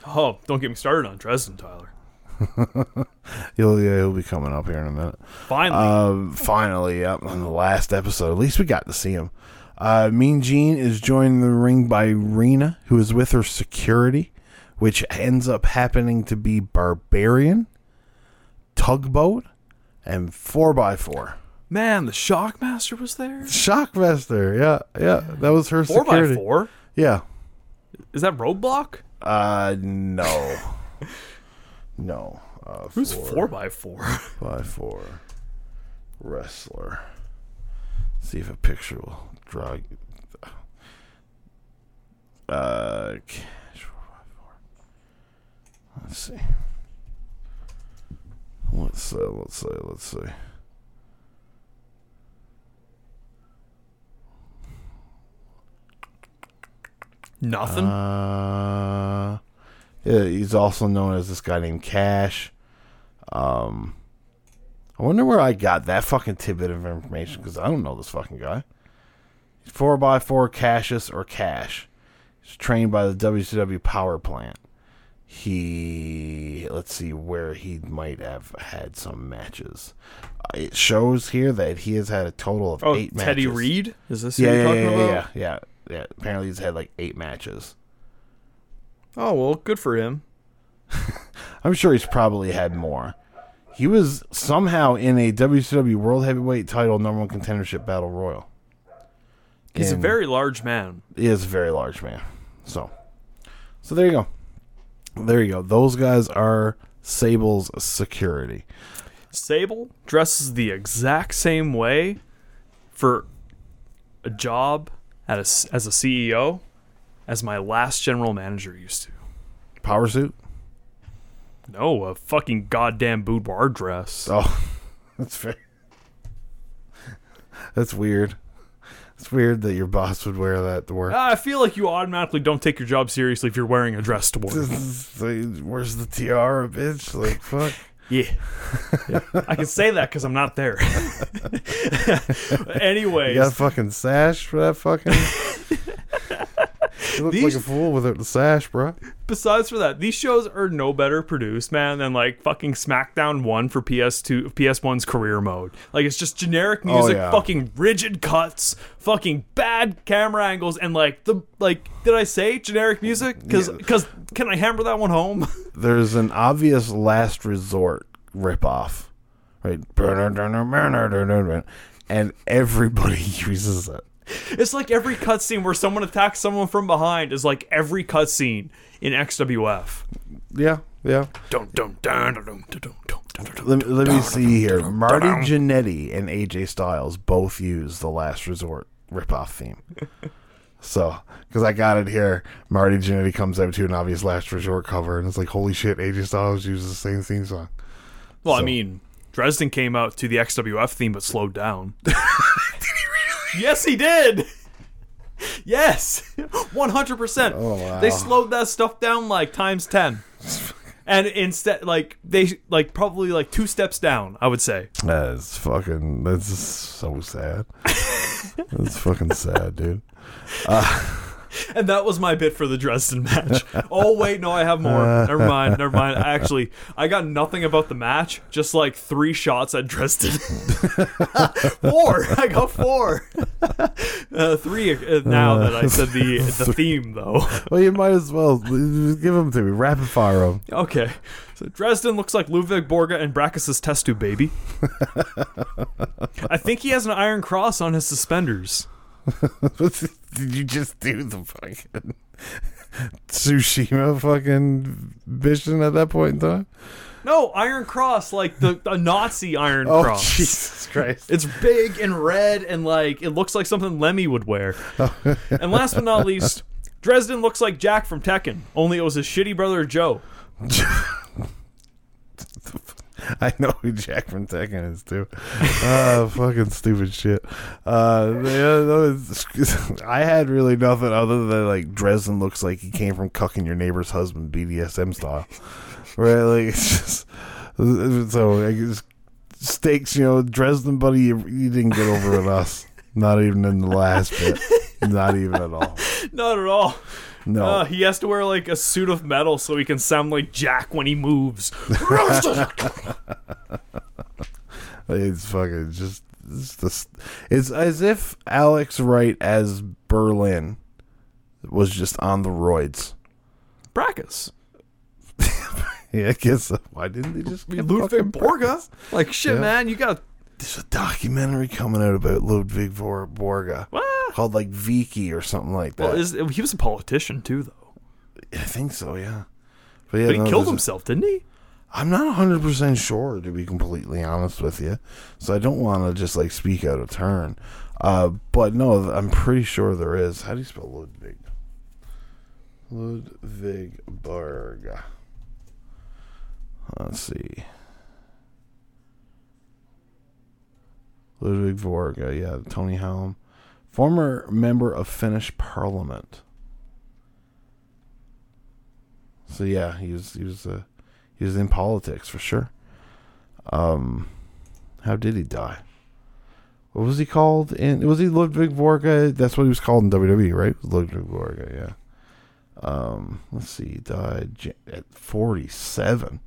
Oh, don't get me started on Dresden, Tyler. He'll yeah, he'll be coming up here in a minute. Finally, Um, finally, yep, on the last episode. At least we got to see him. Uh, mean Gene is joined in the ring by Rena, who is with her security, which ends up happening to be Barbarian, Tugboat, and 4x4. man, the Shockmaster was there. Shockmaster, yeah, yeah, that was her Four by security. four. Yeah. Is that Roadblock? Uh, no. no. Uh, Who's four by four? by four wrestler. See if a picture will draw. Uh, four four. Let's see. Let's see. Let's see. Let's see. Nothing. Uh, he's also known as this guy named Cash. Um, I wonder where I got that fucking tidbit of information because I don't know this fucking guy. He's four by four Cassius or Cash. He's trained by the WCW Power Plant. He let's see where he might have had some matches. Uh, It shows here that he has had a total of oh, eight Teddy matches. Teddy Reed. Is this who Yeah, you're yeah, talking yeah, yeah, yeah, yeah. Apparently, he's had like eight matches. Oh well, good for him. I'm sure he's probably had more. He was somehow in a WCW World Heavyweight Title Number One Contendership Battle Royal. He's a very large man. he is a very large man. So, so there you go. There you go. Those guys are Sable's security. Sable dresses the exact same way for a job at a as a CEO as my last general manager used to. Power suit. No, a fucking goddamn boudoir dress. Oh, that's fair. That's weird. It's weird that your boss would wear that to work. I feel like you automatically don't take your job seriously if you're wearing a dress to work. Where's the tiara, bitch? Like, fuck. Yeah. Yeah. I can say that because I'm not there. Anyways, You got a fucking sash for that fucking. You look These- like a fool without the sash, bro. besides for that, these shows are no better produced, man, than like fucking SmackDown 1 for PS2 PS1's career mode. Like it's just generic oh, music, yeah. fucking rigid cuts, fucking bad camera angles and like the like did I say generic music? Yeah. cuz can I hammer that one home? There's an obvious last resort ripoff, right? And everybody uses it. It's like every cutscene where someone attacks someone from behind is like every cutscene in XWF. Yeah, yeah. Dun, dun, dun, dun, dun, dun, dun. Let, let me see here. Marty Jannetty and AJ Styles both use the Last Resort ripoff theme. So, because I got it here, Marty Jannetty comes out to an obvious Last Resort cover, and it's like, holy shit, AJ Styles uses the same theme song. Well, so. I mean, Dresden came out to the XWF theme but slowed down. Yes, he did. Yes, one hundred percent. Oh. They slowed that stuff down like times ten, and instead, like they like probably like two steps down. I would say. That's fucking, that's so sad. that's fucking sad, dude. Uh, And that was my bit for the Dresden match. oh wait, no, I have more. Never mind, never mind. I actually, I got nothing about the match. Just like three shots at Dresden. four. I got four. uh, three uh, now that I said the the theme though. Well, you might as well give them to me. Rapid fire them. Okay. So Dresden looks like Ludwig Borga and Brakkus's test tube baby. I think he has an iron cross on his suspenders. Did you just do the fucking Tsushima fucking vision at that point in time? No, Iron Cross, like the a Nazi Iron Oh, Cross. Jesus Christ. It's big and red and like it looks like something Lemmy would wear. and last but not least, Dresden looks like Jack from Tekken, only it was his shitty brother Joe. I know who Jack from Tekken is too. Uh, fucking stupid shit. Uh, yeah, it's- I had really nothing other than like Dresden looks like he came from cucking your neighbor's husband BDSM style, right? Like it's just so I guess stakes. You know, Dresden, buddy, you, you didn't get over with us. Not even in the last bit. Not even at all. Not at all. No. Uh, he has to wear like a suit of metal so he can sound like Jack when he moves. It's fucking just it's. It's as if Alex Wright as Berlin was just on the roids. Brakkus. Yeah, I guess. so. Why didn't they just be Ludwig Borga. Like shit, Yeah. man. You got There's a documentary coming out about Ludwig Vor- Borga what? called like Viki or something like that. Well, is, he was a politician too, though. I think so. Yeah. But yeah, But he no, killed there's a- himself, didn't he? I'm not 100 percent sure to be completely honest with you, so I don't want to just like speak out of turn. Uh, but no, I'm pretty sure there is. How do you spell Ludwig? Ludwig Borga. Let's see. Ludwig Borga, yeah, Tony Halme, former member of Finnish Parliament. So yeah, he was he was uh, he was in politics for sure. Um, how did he die? What was he called? In was he Ludwig Borga? That's what he was called in WWE, right? Ludwig Borga, yeah. Um, let's see, he died at forty-seven.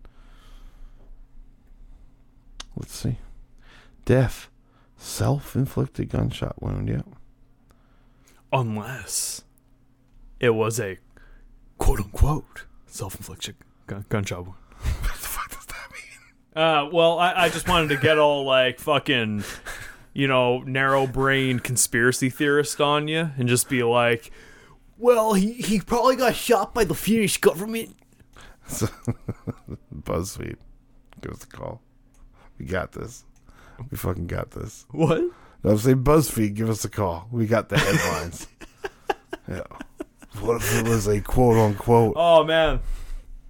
Let's see, death, self-inflicted gunshot wound. Yeah, Unless it was a quote unquote self inflicted gun- gunshot wound. what the fuck does that mean? Uh, well, I, I just wanted to get all like fucking, you know, narrow brain conspiracy theorist on you and just be like, well, he, he probably got shot by the Finnish government. BuzzFeed, give us a call. We got this. We fucking got this. What? I'm saying BuzzFeed, give us a call. We got the headlines. yeah. What if it was a quote unquote? Oh, man.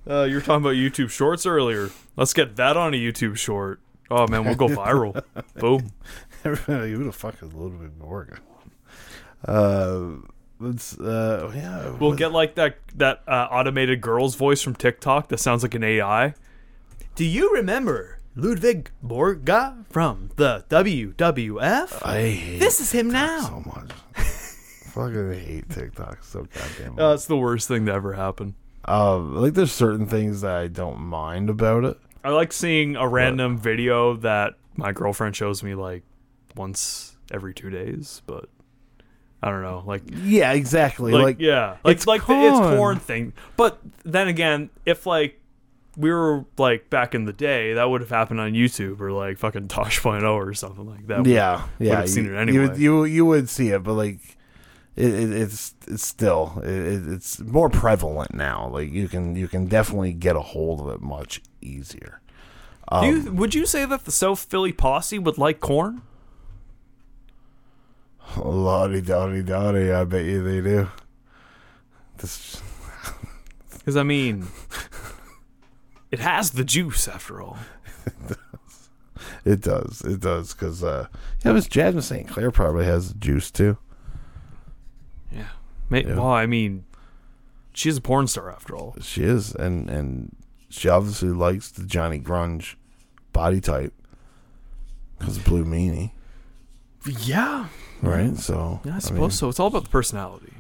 Uh, you were talking about YouTube shorts earlier. Let's get that on a YouTube short. Oh, man, we'll go viral. Boom. Everybody, who the fuck is Ludwig Borga? Uh, let's. Uh, yeah. We'll what- get like that that uh, automated girl's voice from TikTok that sounds like an AI. Do you remember Ludwig Borga from the WWF? I hate This is him TikTok now. so much. fucking hate TikTok so goddamn much. Uh, it's the worst thing to ever happen. Um, like there's certain things that I don't mind about it. I like seeing a random video that my girlfriend shows me like once every two days, but I don't know, like. Yeah, exactly. Like, Like, yeah, like it's like the it's corn. corn thing. But then again, if like we were like back in the day, that would have happened on YouTube or like fucking Tosh.0 or something like that. yeah, yeah. have seen you, it You anyway. would, you you would see it, but like it, it, it's it's still it, it- it's more prevalent now. Like you can you can definitely get a hold of it much easier. Do you, um, would you say that the South Philly posse would like corn? Lottie dotty dotty, I bet you they do. Because I mean, it has the juice after all. it does, it does, because uh, yeah, Miss Jasmine St. Clair probably has the juice too. Yeah. May, Yeah. Well, I mean, she's a porn star after all. She is, and and she obviously likes the Johnny Grunge body type because of Blue Meanie, Yeah. right? So Yeah, I I suppose mean, so. It's all about the personality.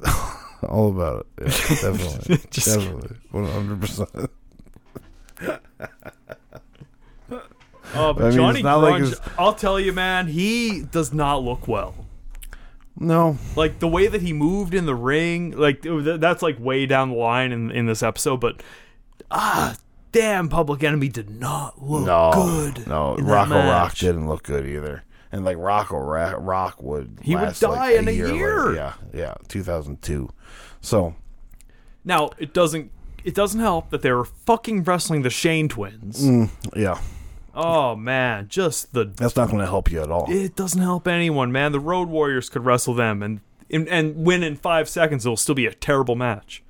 all about it. Yeah, definitely, definitely, one hundred percent. Oh, but I mean, Johnny like Grunge, it's- I'll tell you, man, he does not look well. No, Like the way that he moved in the ring, like that's like way down the line in in this episode. But ah, damn, Public Enemy did not look no, good. no. Rocco Rock didn't look good either, and like Rocco Ra- Rock would He would die like, in a year. later. Yeah, yeah, two thousand two. So Now it doesn't it doesn't help that they were fucking wrestling the Shane twins. mm, yeah, Oh man, just the that's not going to help you at all. it doesn't help anyone, man. The Road Warriors could wrestle them and and, and win in five seconds. It'll still be a terrible match.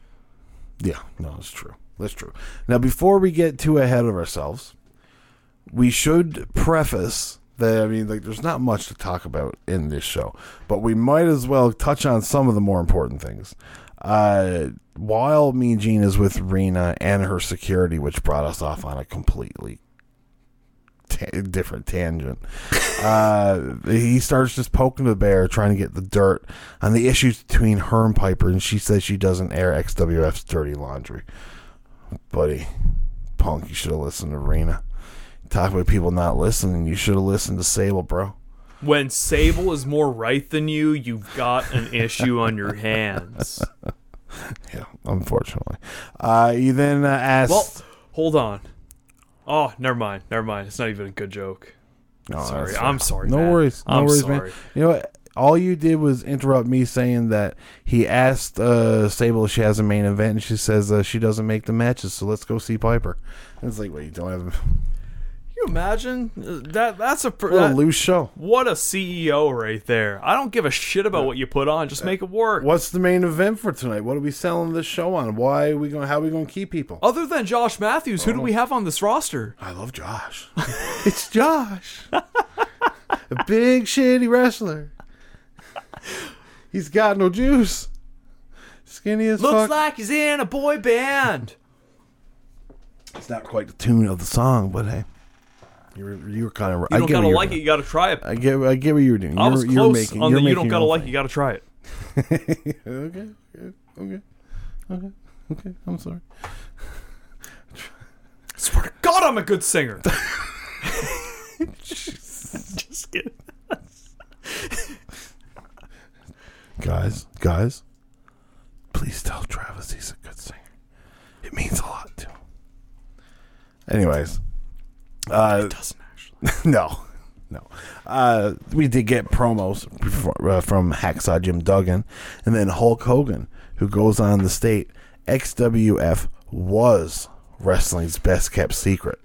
Yeah, no, it's true. That's true. Now, before we get too ahead of ourselves, we should preface that I mean, like, there's not much to talk about in this show, but we might as well touch on some of the more important things. Uh, while Mean Gene is with Rena and her security, which brought us off on a completely ta- different tangent. uh, he starts just poking the bear, trying to get the dirt on the issues between her and Piper, and she says she doesn't air XWF's dirty laundry. Buddy, punk, you should have listened to Rena. Talk about people not listening. You should have listened to Sable, bro. When Sable is more right than you, you've got an issue on your hands. Yeah, unfortunately. Uh, you then uh, asked. Well, hold on. Oh, never mind. Never mind. It's not even a good joke. No, sorry. I'm sorry. No man. worries. No I'm worries, sorry. man. You know what? All you did was interrupt me saying that he asked uh, Sable if she has a main event, and she says uh, she doesn't make the matches, so let's go see Piper. And it's like, wait, you don't have you imagine that? That's a pr- what a loose show. what a CEO right there. I don't give a shit about what you put on. Just make it work. What's the main event for tonight? What are we selling this show on? Why are we going? How are we going to keep people? Other than Josh Matthews, Oh. who do we oh. have on this roster? I love Josh. it's Josh, a big shitty wrestler. He's got no juice. Skinny as Looks fuck. like he's in a boy band. It's not quite the tune of the song, but hey, you were you were kind of. You I don't gotta like it. you're gotta try it. I get I get what you were doing. I you're, was you're close making, on you're the you don't gotta like it. thing. You gotta try it. okay, okay, okay, okay, okay. I'm sorry. swear to God, I'm a good singer. Just kidding. Guys, guys, please tell Travis he's a good singer. It means a lot to him. Anyways, uh, Doesn't actually. no, no. Uh, we did get promos uh, from Hacksaw Jim Duggan, and then Hulk Hogan, who goes on to state XWF was wrestling's best kept secret.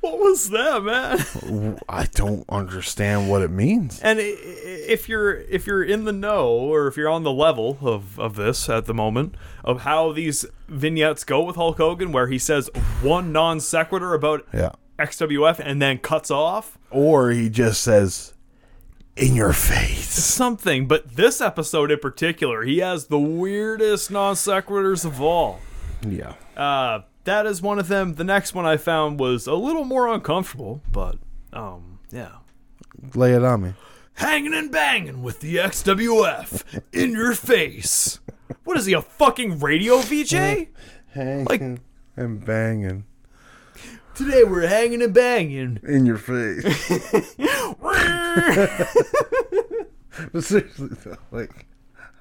What was that, man? I don't understand what it means. And if you're if you're in the know or if you're on the level of, of this at the moment of how these vignettes go with Hulk Hogan, where he says one non sequitur about Yeah. XWF and then cuts off Or he just says, "In your face." something, but this episode in particular, he has the weirdest non sequiturs of all. Yeah. Uh, that is one of them. The next one I found was a little more uncomfortable, but um, yeah. Lay it on me. Hanging and banging with the XWF in your face. What is he, a fucking radio VJ? Hanging and banging Today we're hanging and banging. in your face. but seriously, though, like,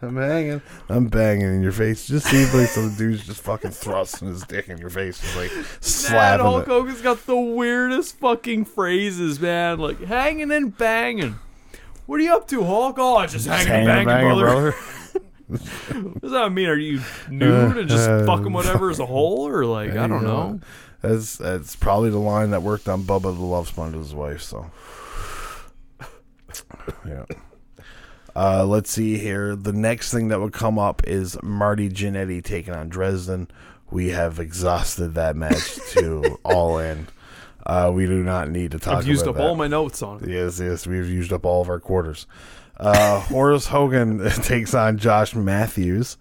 I'm hanging, I'm banging in your face. Just seems like some dude's just fucking thrusting his dick in your face, just like Man, slapping Hulk it. Hogan's got the weirdest fucking phrases, man. Like hanging and banging. What are you up to, Hulk? Oh, just hanging and banging, banging, brother. brother. What does that mean? Are you nude and just Uh, fucking whatever as a whole, or like I don't know? That's that's probably the line that worked on Bubba the Love Sponge's wife. So, yeah. Uh, let's see here. The next thing that would come up is Marty Jannetty taking on Dresden. We have exhausted that match to all in. Uh, we do not need to talk. I've used up that. all my notes on it. Yes, yes, we've used up all of our quarters. Uh, Horace Hogan takes on Josh Matthews.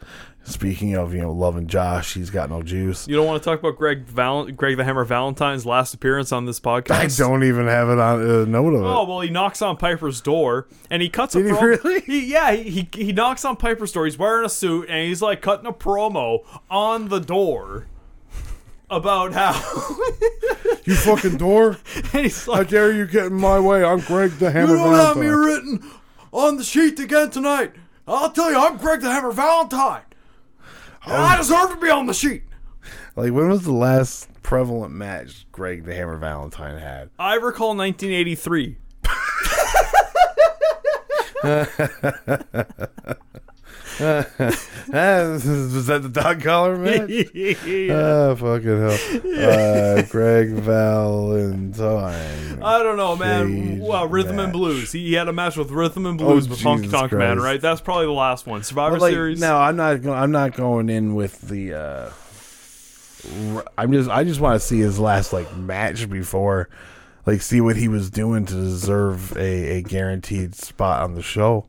Speaking of, you know, loving Josh, he's got no juice. You don't want to talk about Greg Val- Greg the Hammer Valentine's last appearance on this podcast? I don't even have it on a note of it. Oh well, he knocks on Piper's door and he cuts Did a he promo. really? He, yeah, he, he he knocks on Piper's door. He's wearing a suit and he's like cutting a promo on the door about how You fucking door! and he's How like, dare you get in my way? I'm Greg the Hammer. "You don't have me written on the sheet again tonight. I'll tell you, I'm Greg the Hammer Valentine. I oh. deserve to be on the sheet." Like, when was the last prevalent match Greg the Hammer Valentine had? I recall 1983. Was that the dog collar match? Ah, fucking hell. Uh, Greg Valentine. I don't know, man. Well, Rhythm match. and Blues. He, he had a match with Rhythm and Blues Oh, with Funky Tonk Man, right? That's probably the last one. Survivor like, Series. No, I'm not. Go- I'm not going in with the. uh I'm just. I just want to see his last like match before, like, see what he was doing to deserve a, a guaranteed spot on the show.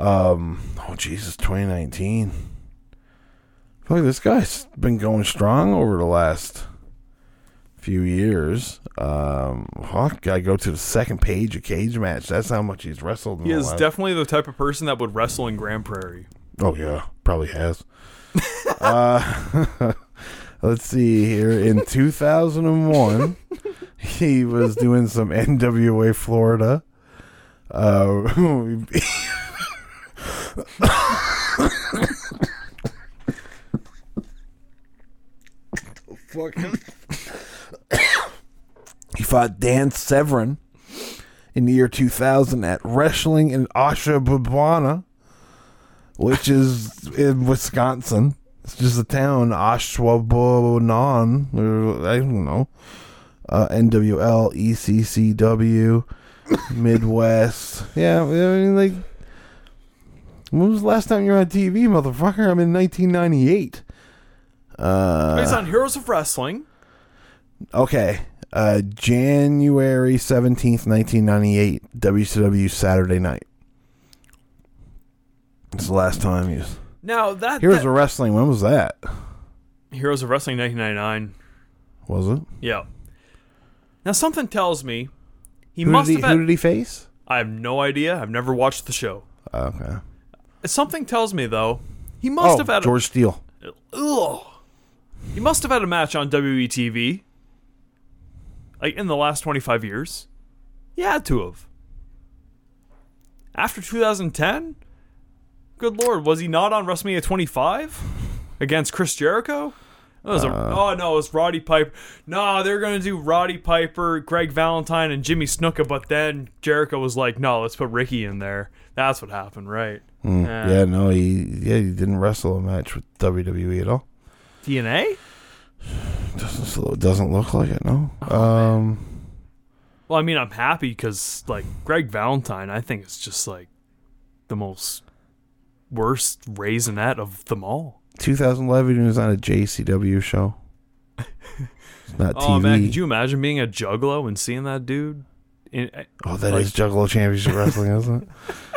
Um. Oh Jesus, 2019. I feel like this guy's been going strong over the last few years. Um, Hawk, I go to the second page of Cage Match. That's how much he's wrestled. In He the is last- definitely the type of person that would wrestle in Grand Prairie. Oh yeah, probably has. uh, let's see here. In 2001, he was doing some NWA Florida. Uh, fucking. he fought Dan Severn in the year 2000 at Wrestling in Ashtabula which is in Wisconsin. It's just a town, Ashwaubenon, I don't know. Uh, NWL, ECCW, Midwest. Yeah, I mean, like, when was the last time you were on TV, motherfucker? I'm in 1998. Uh, He's on Heroes of Wrestling. okay. Uh, January 17th, 1998, WCW Saturday night. It's the last time he's. Now that, Heroes that- of Wrestling, when was that? Heroes of Wrestling 1999. Was it? Yeah. Now something tells me he Who, must he, have had. who did he face? I have no idea. I've never watched the show. Okay. Something tells me though he must oh, have had. George Steele. A, ugh. He must have had a match on WETV. Like in the last 25 years. He had to have. After 2010? Good lord, was he not on WrestleMania 25 against Chris Jericho? It was a, uh. oh no, it was Roddy Piper. No, they're gonna do Roddy Piper, Greg Valentine, and Jimmy Snuka, but then Jericho was like, "No, let's put Ricky in there." That's what happened, right? Mm, Eh. yeah, no, he yeah he didn't wrestle a match with WWE at all. TNA? Doesn't doesn't look like it. No. Oh, um. Well, I mean, I'm happy because like Greg Valentine, I think it's just like the most worst raisinette of them all. 2011 he was on a JCW show. It's not Oh TV. man, could you imagine being a juggalo and seeing that dude? In, oh, that like- is Juggalo Championship Wrestling, isn't it?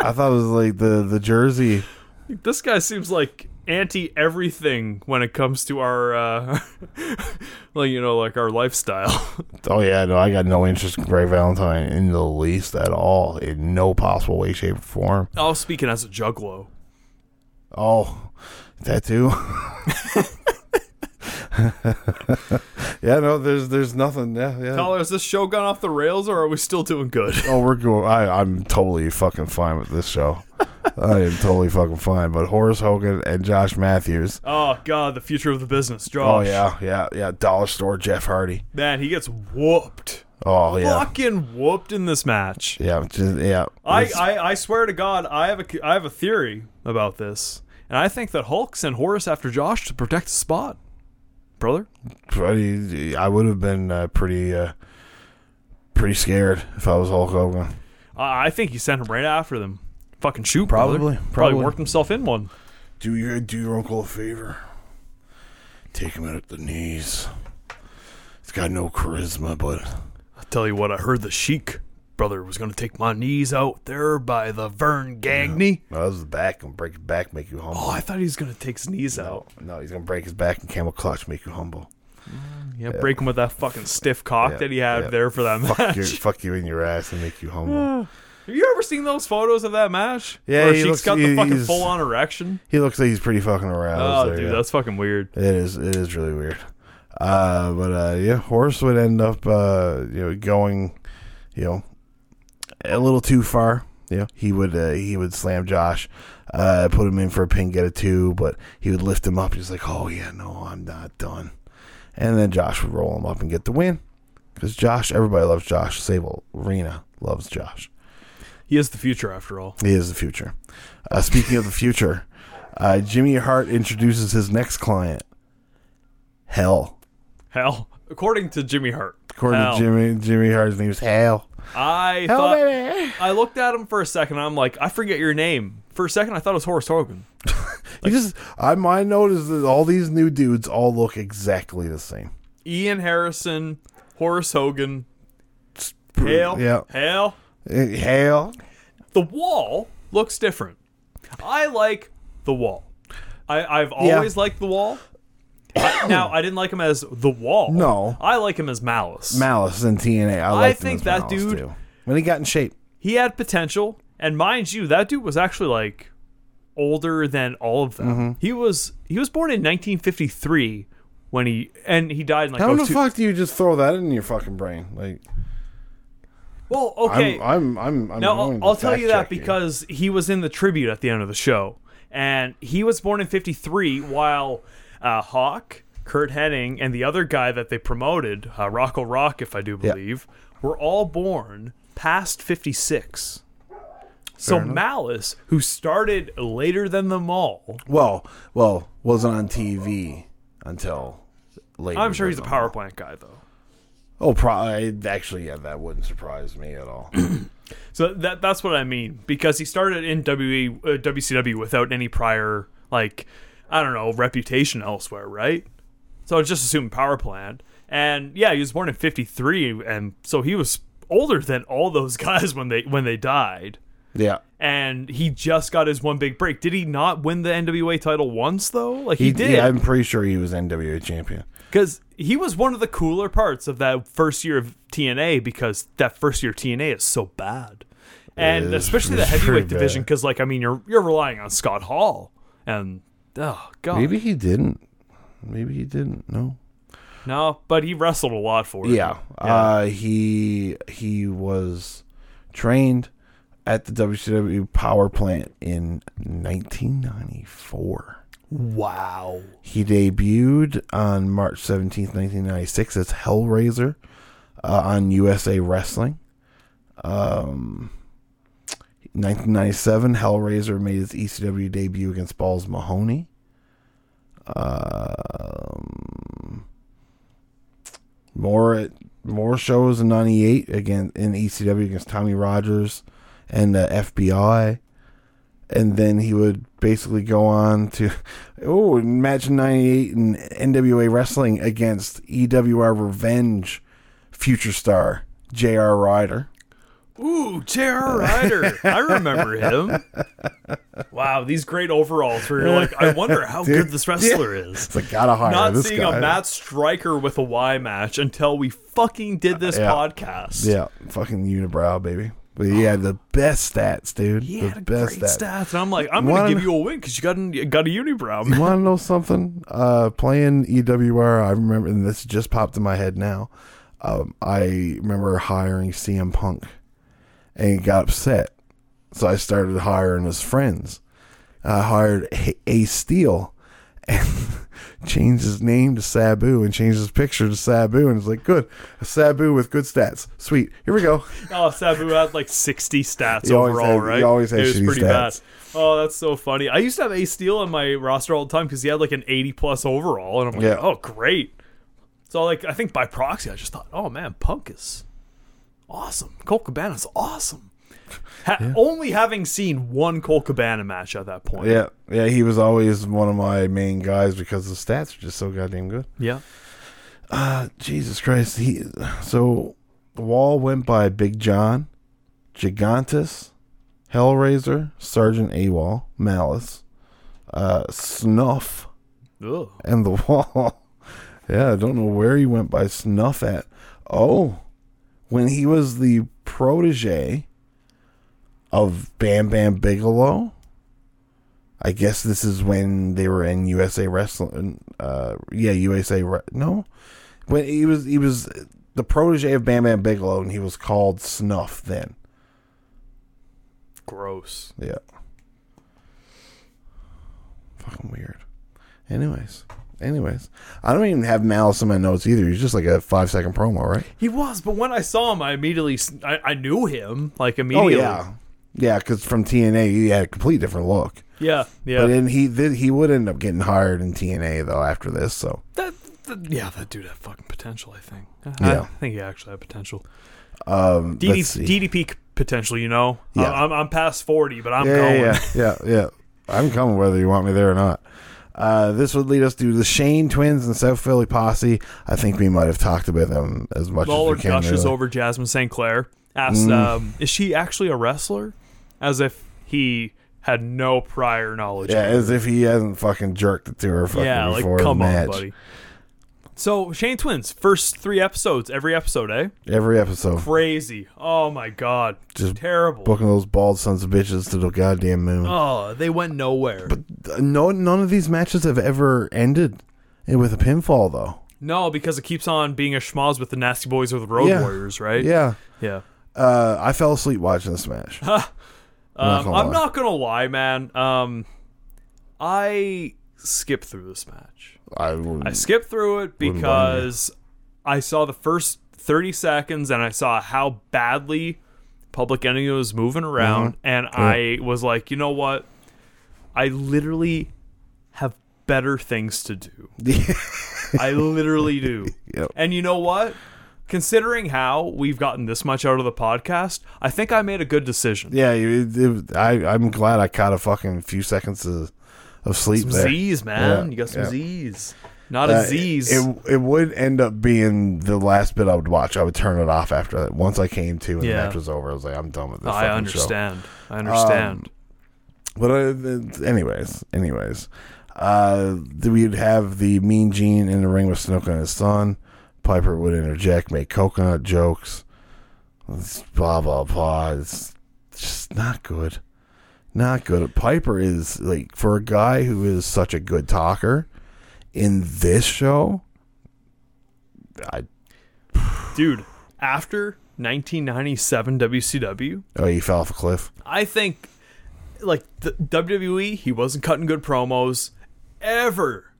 I thought it was like the the jersey. this guy seems like anti everything when it comes to our, uh, like you know, like our lifestyle. Oh yeah, no, I got no interest in Greg Valentine in the least at all, in no possible way, shape, or form. oh, speaking as a juggalo, Oh, that too. yeah, no, there's there's nothing. Yeah, yeah. Tyler, is this show gone off the rails or are we still doing good? Oh, we're going. I I'm totally fucking fine with this show. I am totally fucking fine. But Horace Hogan and Josh Matthews. Oh god, the future of the business, Josh. Oh yeah, yeah, yeah. Dollar Store Jeff Hardy. man, he gets whooped. Oh yeah, fucking whooped in this match. yeah, just, yeah. I, I, I swear to God, I have a I have a theory about this, and I think that Hulk sent Horace after Josh to protect the spot, brother. pretty, I would have been uh, pretty, uh, pretty scared if I was Hulk Hogan. I I think he sent him right after them. Fucking shoot, Probably, brother. probably. worked himself in one. Do your do your uncle a favor. Take him out at the knees. He's got no charisma, but I'll tell you what, I heard the Sheik brother was going to take my knees out there by the Verne Gagne. no, his back and break his back, make you humble. Oh, I thought he was going to take his knees out. no, he's gonna break his back and camel clutch, make you humble. Yeah, break him with that fucking stiff cock Yeah, that he had yeah. there for that Fuck match. you, fuck you in your ass and make you humble. Have you ever seen those photos of that match? Yeah, Where he looks- got the he- fucking full on erection. He looks like he's pretty fucking aroused. Oh, there, dude, yeah. that's fucking weird. It is. It is really weird. Uh, but uh, yeah, Horace would end up, uh, you know, going, you know, a little too far. Know, he would uh, he would slam Josh, uh, put him in for a pin, get a two, but he would lift him up. He's like, oh yeah, no, I'm not done. And then Josh would roll him up and get the win. Because Josh, everybody loves Josh. Sable Arena loves Josh. He is the future, after all. He is the future. Uh, speaking of the future, uh, Jimmy Hart introduces his next client, Hell. Hell, according to Jimmy Hart. According Hell. to Jimmy, Jimmy Hart's name is Hal. I Hell, thought baby. I looked at him for a second. I'm like, I forget your name. For a second, I thought it was Horace Hogan. You just, I my note is that all these new dudes all look exactly the same. Ian Harrison, Horace Hogan, Hale, Yeah, Hale. Uh, Hal. The wall looks different. I like the wall. I, I've always liked the wall. Now I didn't like him as the Wall. No. I like him as Malice. Malice in TNA. I, him think as that Malice, dude- too. when he got in shape. he had potential, and mind you, that dude was actually like older than all of them. Mm-hmm. He was he was born in 1953 when he and he died in like How oh the two- fuck do you just throw that in your fucking brain? Like, Well, okay. I'm, I'm, I'm, I'm Now, going I'll, I'll tell you that check you. because he was in the tribute at the end of the show. And he was born in 53, while uh, Hawk, Curt Hennig, and the other guy that they promoted, uh, Rocco Rock, if I do believe, were all born past 56. So Malice, who started later than them all, well, well, wasn't on TV until later. I'm sure he's a power plant guy, though. Oh, probably. Actually, yeah, that wouldn't surprise me at all. So that that's what I mean because he started in WE, uh, WCW without any prior like I don't know reputation elsewhere, right? So I just assumed power plant, and yeah, he was born in '53, and so he was older than all those guys when they when they died, yeah, and he just got his one big break. Did he not win the NWA title once though? Like he, he, did, Yeah, I'm pretty sure he was NWA champion. because he was one of the cooler parts of that first year of TNA because that first year of TNA is so bad, and is- especially the it's heavyweight division because like I mean you're you're relying on Scott Hall and oh god Maybe he didn't. Maybe he didn't. No. no, but he wrestled a lot for it. Yeah. Uh, he he was trained at the WCW power plant in 1994. Wow. He debuted on March 17th, 1996 as Hellraiser uh, on USA Wrestling. Um, 1997, Hellraiser made his ECW debut against Balls Mahoney. Um, more more shows in 98 again in ECW against Tommy Rogers and uh, FBI and then he would basically go on to oh match 98 in NWA wrestling against EWR Revenge future star JR Ryder Ooh, J.R. Ryder. I remember him. Wow, these great overalls where you're like, I wonder how good this wrestler is. it's like gotta hire Not this seeing guy a Matt Striker with a Y match until we fucking did this Yeah. podcast. yeah fucking unibrow baby but he had the best stats dude He the had best great stats stats. And I'm like, I'm going to give you a win because you got, you got a unibrow. You want to know something? Uh, playing EWR, I remember, and this just popped in my head now. Um, I remember hiring CM Punk, and he got upset, so I started hiring his friends. I hired A- Ace Steel, and changed his name to Sabu, and changed his picture to Sabu, and it's like, good, a Sabu with good stats, sweet. Here we go. Oh, Sabu had like 60 stats He overall, had- right? he always had it was pretty stats. bad. Oh, that's so funny. I used to have Ace Steel on my roster all the time because he had like an 80 plus overall, and I'm like, Yeah. oh, great. So like, I think by proxy, I just thought, oh man, Punk is awesome. Colt Cabana's awesome. Ha- Only having seen one Colt Cabana match at that point. Yeah, yeah, he was always one of my main guys because the stats are just so goddamn good. Yeah. Uh, Jesus Christ. He so the wall went by Big John, Gigantus, Hellraiser, Sergeant AWOL, Malice, uh, Snuff, Ugh. and the wall. yeah, I don't know where he went by Snuff at. Oh, when he was the protege of Bam Bam Bigelow. I guess this is when they were in USA Wrestling. Uh, yeah, USA. Re- no, when he was he was the protege of Bam Bam Bigelow, and he was called Snuff then. Gross. Yeah. Fucking weird. Anyways, anyways, I don't even have Malice in my notes either. He's just like a five second promo, right? He was, but when I saw him, I immediately I knew him like immediately. Oh yeah, yeah. Because from TNA, he had a complete different look. yeah, yeah. But then he did, he would end up getting hired in TNA though after this. So That, that yeah, that dude had fucking potential. I think. Yeah. I think he actually had potential. um, DD. DDP potential. You know. Yeah. I'm, I'm past forty, but I'm yeah, going. yeah, yeah, yeah. I'm coming whether you want me there or not. Uh, this would lead us to the Shane twins and South Philly posse. I think we might have talked about them as much Lawler as we can. gushes really. over Jasmin St. Claire. Asks, Mm. um, "Is she actually a wrestler?" As if he had no prior knowledge. Yeah, as if he hasn't fucking jerked it to her fucking yeah, like before come the on, buddy. So Shane Twins, first three episodes, every episode, eh? Every episode, Crazy. Oh my god, Just terrible. booking those bald sons of bitches to the goddamn moon. Oh, they went nowhere. Uh, No, none of these matches have ever ended with a pinfall, though. no, because it keeps on being a schmoz with the Nasty Boys or the Road Yeah. Warriors, right? Yeah, Yeah. uh, I fell asleep watching this match. Um, I'm lie. not gonna lie, man. Um, I skipped through this match. I, I skipped through it because I saw the first 30 seconds and I saw how badly Public Enemy was moving around, Mm-hmm. and I was like, you know what? I literally have better things to do. I literally do. Yep. And you know what? Considering how we've gotten this much out of the podcast, I think I made a good decision. yeah, it, it, I, I'm glad I caught a fucking few seconds of, of sleep Some there. Z's, man. Yeah, you got some yeah. Z's. Not Uh, a Z's. It, it would end up being the last bit I would watch. I would turn it off after that. Once I came to and the match was over, I was like, I'm done with this. I fucking show. understand. I understand. But uh, anyways, anyways, uh, we'd have the Mean Gene in the ring with Snook and his son. Piper would interject, make coconut jokes, It's blah blah blah. It's just not good, not good. Piper is like for a guy who is such a good talker in this show. I Dude, after 1997 WCW, oh, he fell off a cliff. I think like the WWE, he wasn't cutting good promos ever,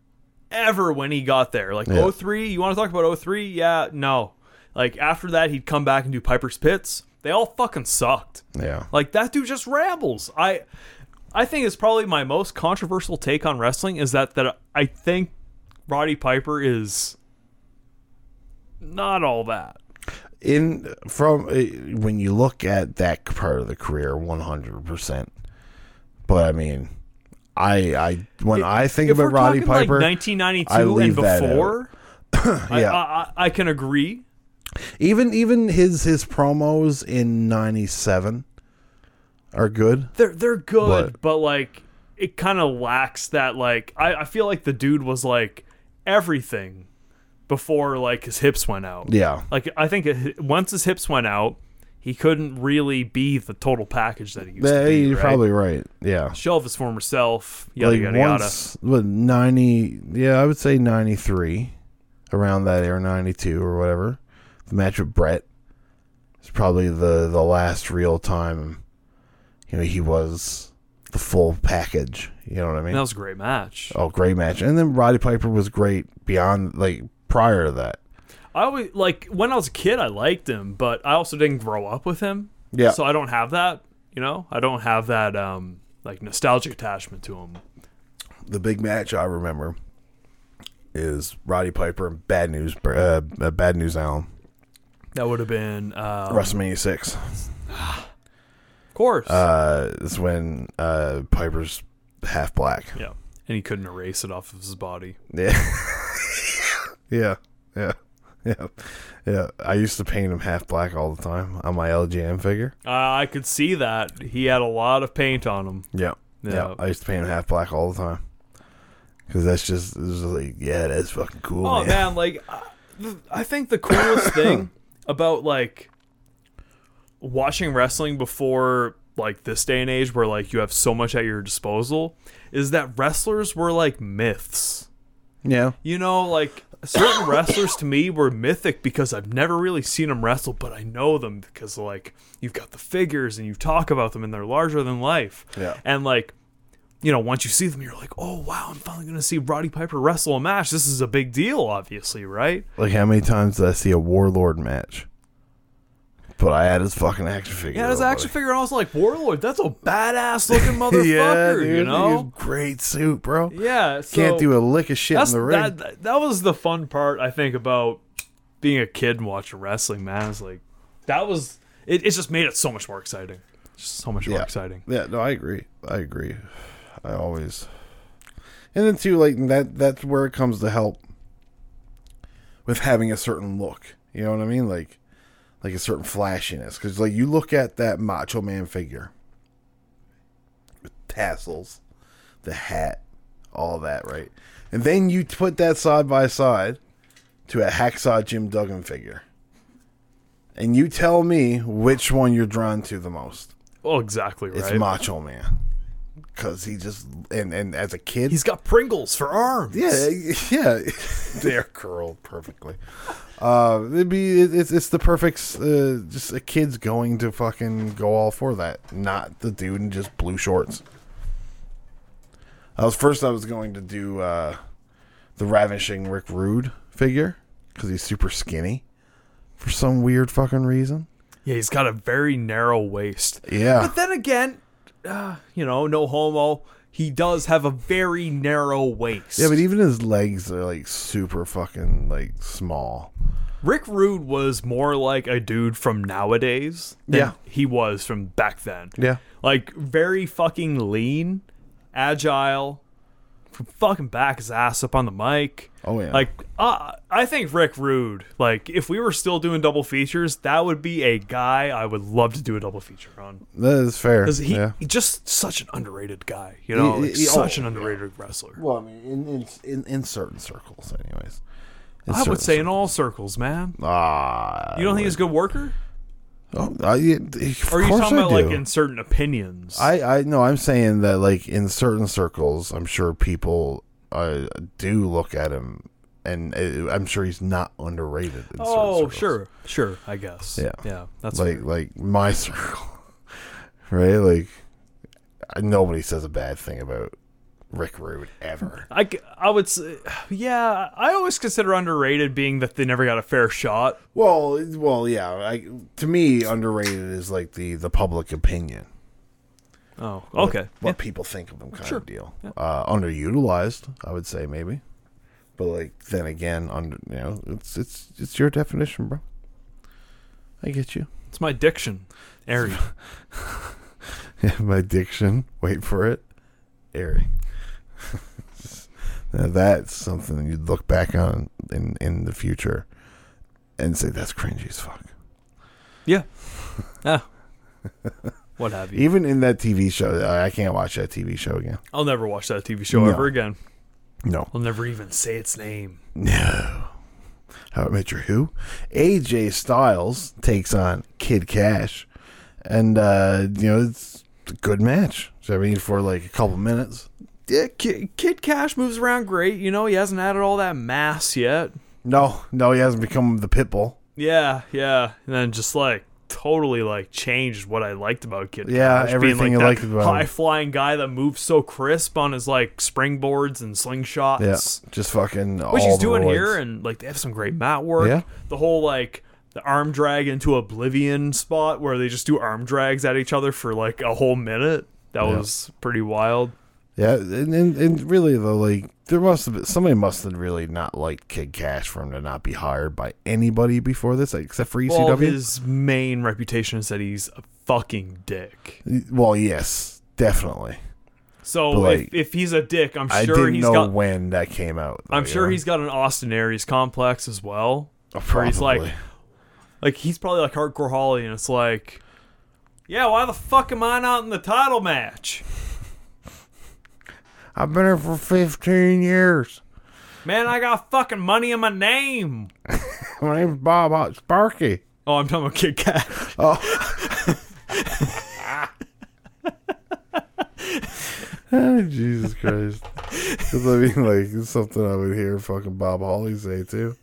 ever when he got there. Like Yeah. 03, you want to talk about 03? Yeah, no. Like after that, he'd come back and do Piper's Pits. They all fucking sucked. Yeah, Like that dude just rambles. I I think it's probably my most controversial take on wrestling is that that I think Roddy Piper is not all that. in from uh, when you look at that part of the career 100% but i mean i i when i think about roddy piper like 1992 I and leave that before, Yeah. I, I, I can agree. Even even his his promos in 97 are good They're they're good, But- but, like it kind of lacks that like I, I feel like the dude was like everything before like his hips went out. yeah Like I think it, once his hips went out, he couldn't really be the total package that he used Yeah, to be. you're right? probably right yeah Shell of his former self. Yada like yada yada. once what 90 yeah i would say 93 around that era 92 or whatever the match with brett is probably the the last real time you know he was the full package you know what i mean That was a great match. oh great match and then roddy piper was great beyond like prior to that I always like when I was a kid, I liked him, but I also didn't grow up with him. Yeah. So I don't have that. You know, I don't have that um like nostalgic attachment to him. the big match i remember is roddy piper and bad news uh, uh, bad news allen That would have been, uh, wrestlemania 6 of course. uh is when uh piper's half black yeah, and he couldn't erase it off of his body. Yeah. yeah. Yeah. Yeah. Yeah. I used to paint him half black all the time on my LJN figure. Uh, I could see that he had a lot of paint on him. Yeah. Yeah. Yeah. I used to paint him half black all the time. Cause that's just, just like, yeah, that's fucking cool. Oh man. man, like I- I think the coolest thing about like watching wrestling before like this day and age where like you have so much at your disposal is that wrestlers were like myths. Yeah. You know, like certain wrestlers to me were mythic because I've never really seen them wrestle, but I know them because like you've got the figures and you talk about them and they're larger than life. Yeah. And like you know, once you see them, you're like, oh wow, I'm finally gonna see Roddy Piper wrestle a match. This is a big deal, obviously, right? Like how many times did I see a Warlord match? But I had his fucking action figure. Yeah, his action figure, and I was like, Warlord, that's a badass looking motherfucker, yeah, dude, you know? Great suit, bro. Yeah, so Can't do a lick of shit in the ring. that, that. Was the fun part, I think, about being a kid and watching wrestling. Man, it's like that was it. It just made it so much more exciting. Just so much more exciting. Yeah, no, I agree. I agree. I always, and then too, like that. That's where it comes to help with having a certain look. You know what I mean? Like, like a certain flashiness. Because like you look at that Macho Man figure with tassels, the hat, all that, right? And then you put that side by side to a hacksaw Jim Duggan figure. And you tell me which one you're drawn to the most. Well, exactly right. It's Macho Man. Cause he just and, and as a kid He's got Pringles for arms. Yeah, yeah, they're curled perfectly. Uh, it'd be it's it's the perfect uh, just a kid's going to fucking go all for that, not the dude in just blue shorts. I was first I was going to do uh, the ravishing Rick Rude figure because he's super skinny for some weird fucking reason. Yeah, he's got a very narrow waist. Yeah, But then again, uh, you know, no homo. He does have a very narrow waist. yeah, but even his legs are like super fucking like small. Rick Rude was more like a dude from nowadays than Yeah. he was from back then. Yeah. Like very fucking lean, agile, fucking back his ass up on the mic. Oh, yeah. Like uh, I think Rick Rude, like if we were still doing double features, that would be a guy I would love to do a double feature on. That is fair. Because he, yeah. he's just such an underrated guy, you know, He- like he- such oh, an underrated wrestler. Well, I mean, in in in, in certain circles, anyways. In I would say in all circles, man. Ah, You don't think he's a good worker? Oh, I, of Or are you course talking I about like in certain opinions? I I no, I'm saying that like in certain circles, I'm sure people uh, do look at him, and uh, I'm sure he's not underrated. In certain oh, circles. sure, sure. I guess. Yeah. yeah. That's like fair. like my circle, right? Like nobody says a bad thing about Rick Rude ever. I, I would say, yeah. I always consider underrated being that they never got a fair shot. Well, well, yeah. I, to me, underrated is like the the public opinion. Oh, okay. What Yeah. people think of them kind Sure. of deal. Uh, underutilized, I would say maybe. But like then again, under you know, it's it's it's your definition, bro. I get you. It's my diction. Airy. My diction. Wait for it. Airy. Now that's something you'd look back on in in the future and say that's cringy as fuck. yeah. Yeah. What have you? Even in that TV show, I I can't watch that TV show again. I'll never watch that TV show No. ever again. No. I'll never even say its name. No. How I Met Your Who? AJ Styles takes on Kid Cash. And, uh, you know, it's a good match. So, I mean, for like a couple minutes. Kid, Kid Cash moves around great. You know, he hasn't added all that mass yet. No, no, he hasn't become the Pitbull. Yeah, yeah. And then just like totally like changed what I liked about Kid Yeah, Cash. everything being you like liked about high flying guy that moves so crisp on his like springboards and slingshots. Yeah. Just fucking. Which he's doing roids. here and like they have some great mat work. Yeah. The whole like the arm drag into oblivion spot where they just do arm drags at each other for like a whole minute. That Yeah. was pretty wild. Yeah, and, and, and really, though, like, there must have been. Somebody must have really not liked Kid Cash for him to not be hired by anybody before this, like, except for ECW. Well, his main reputation is that he's a fucking dick. well, yes, definitely. So like, if, if he's a dick, I'm I sure didn't he's know got when that came out. though, I'm sure know? he's got an Austin Aries complex as well. Oh, where he's like- Like he's probably like hardcore Holly, and it's like, yeah, why the fuck am I not in the title match? I've been here for 15 years. Man, I got fucking money in my name. My name's Bob Hot Sparky. Oh, I'm talking about Kid Cash. Oh. oh, Jesus Christ. 'Cause, I mean, like, it's something I would hear fucking Bob Holly say, too.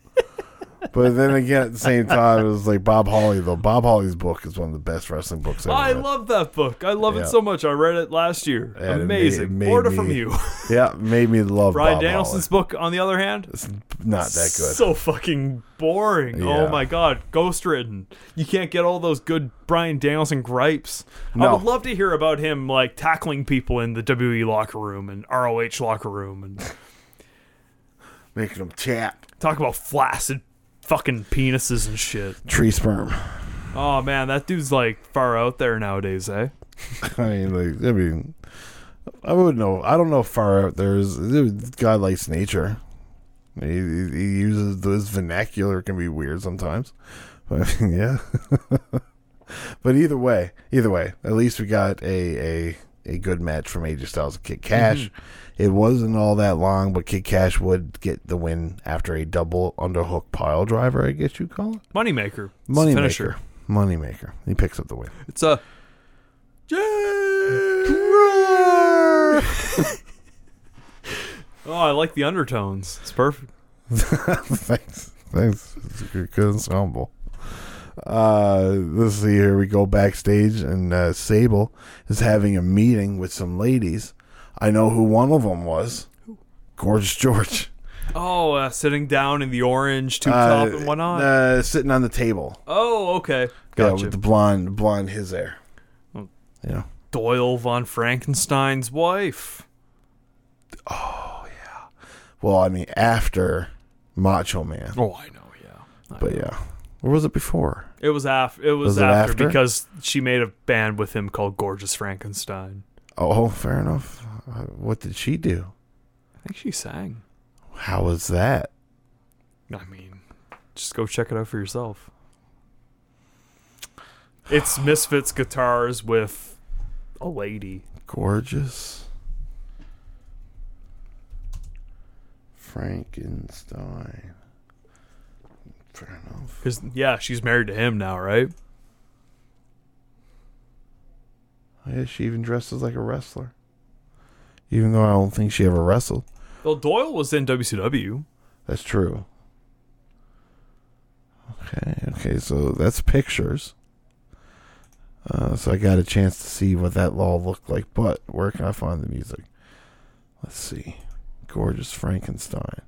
But then again, at the same time, it was like Bob Holly, though. Bob Holly's book is one of the best wrestling books ever. I read. love that book. I love Yeah. it so much. I read it last year. And it made- Amazing. it made Order me- from you. Yeah, made me love Brian Bob Danielson's book, on the other hand, It's not that good. So fucking boring. Oh yeah. Oh my god, ghostwritten. You can't get all those good Bryan Danielson gripes. I would love to hear about him like tackling people in the WWE locker room and ROH locker room and Making them tap. talk about flaccid fucking penises and shit. Tree sperm. Oh man, that dude's like far out there nowadays, eh? I mean, like, I mean, I wouldn't know. I don't know if far out there is. God likes nature. He, he, he uses his vernacular can be weird sometimes, but I mean, yeah. but either way, either way, at least we got a a a good match from AJ Styles and Kid Cash. It wasn't all that long, but Kid Cash would get the win after a double underhook pile driver, I guess you call it. Moneymaker. It's the Money finisher. maker. Money maker. He picks up the win. It's a. oh, I like the undertones. It's perfect. Thanks. Thanks. It's a good, good ensemble. Uh, let's see here. We go backstage, and uh, Sable is having a meeting with some ladies. I know who one of them was. Gorgeous George. Oh, uh, sitting down in the orange tube top Uh, and whatnot. Uh, sitting on the table. oh, okay. Yeah, Gotcha. with the blonde, blonde his hair. Oh. Yeah. Doyle von Frankenstein's wife. Oh yeah. Well, I mean, after Macho Man. Oh, I know. Yeah. I But know. yeah. Or was it before? It was after. It was, Was it after, after? because she made a band with him called Gorgeous Frankenstein. Oh, fair enough. Uh, What did she do? I think she sang. How was that? I mean, just go check it out for yourself. It's Misfits guitars with a lady. Gorgeous. Frankenstein. Fair enough. Cause yeah, she's married to him now, right? Yeah, she even dresses like a wrestler. Even though I don't think she ever wrestled. Well, Doyle was in WCW. That's true. Okay, okay, so that's pictures. Uh, so I got a chance to see what that law looked like, but where can I find the music? Let's see. Gorgeous Frankenstein.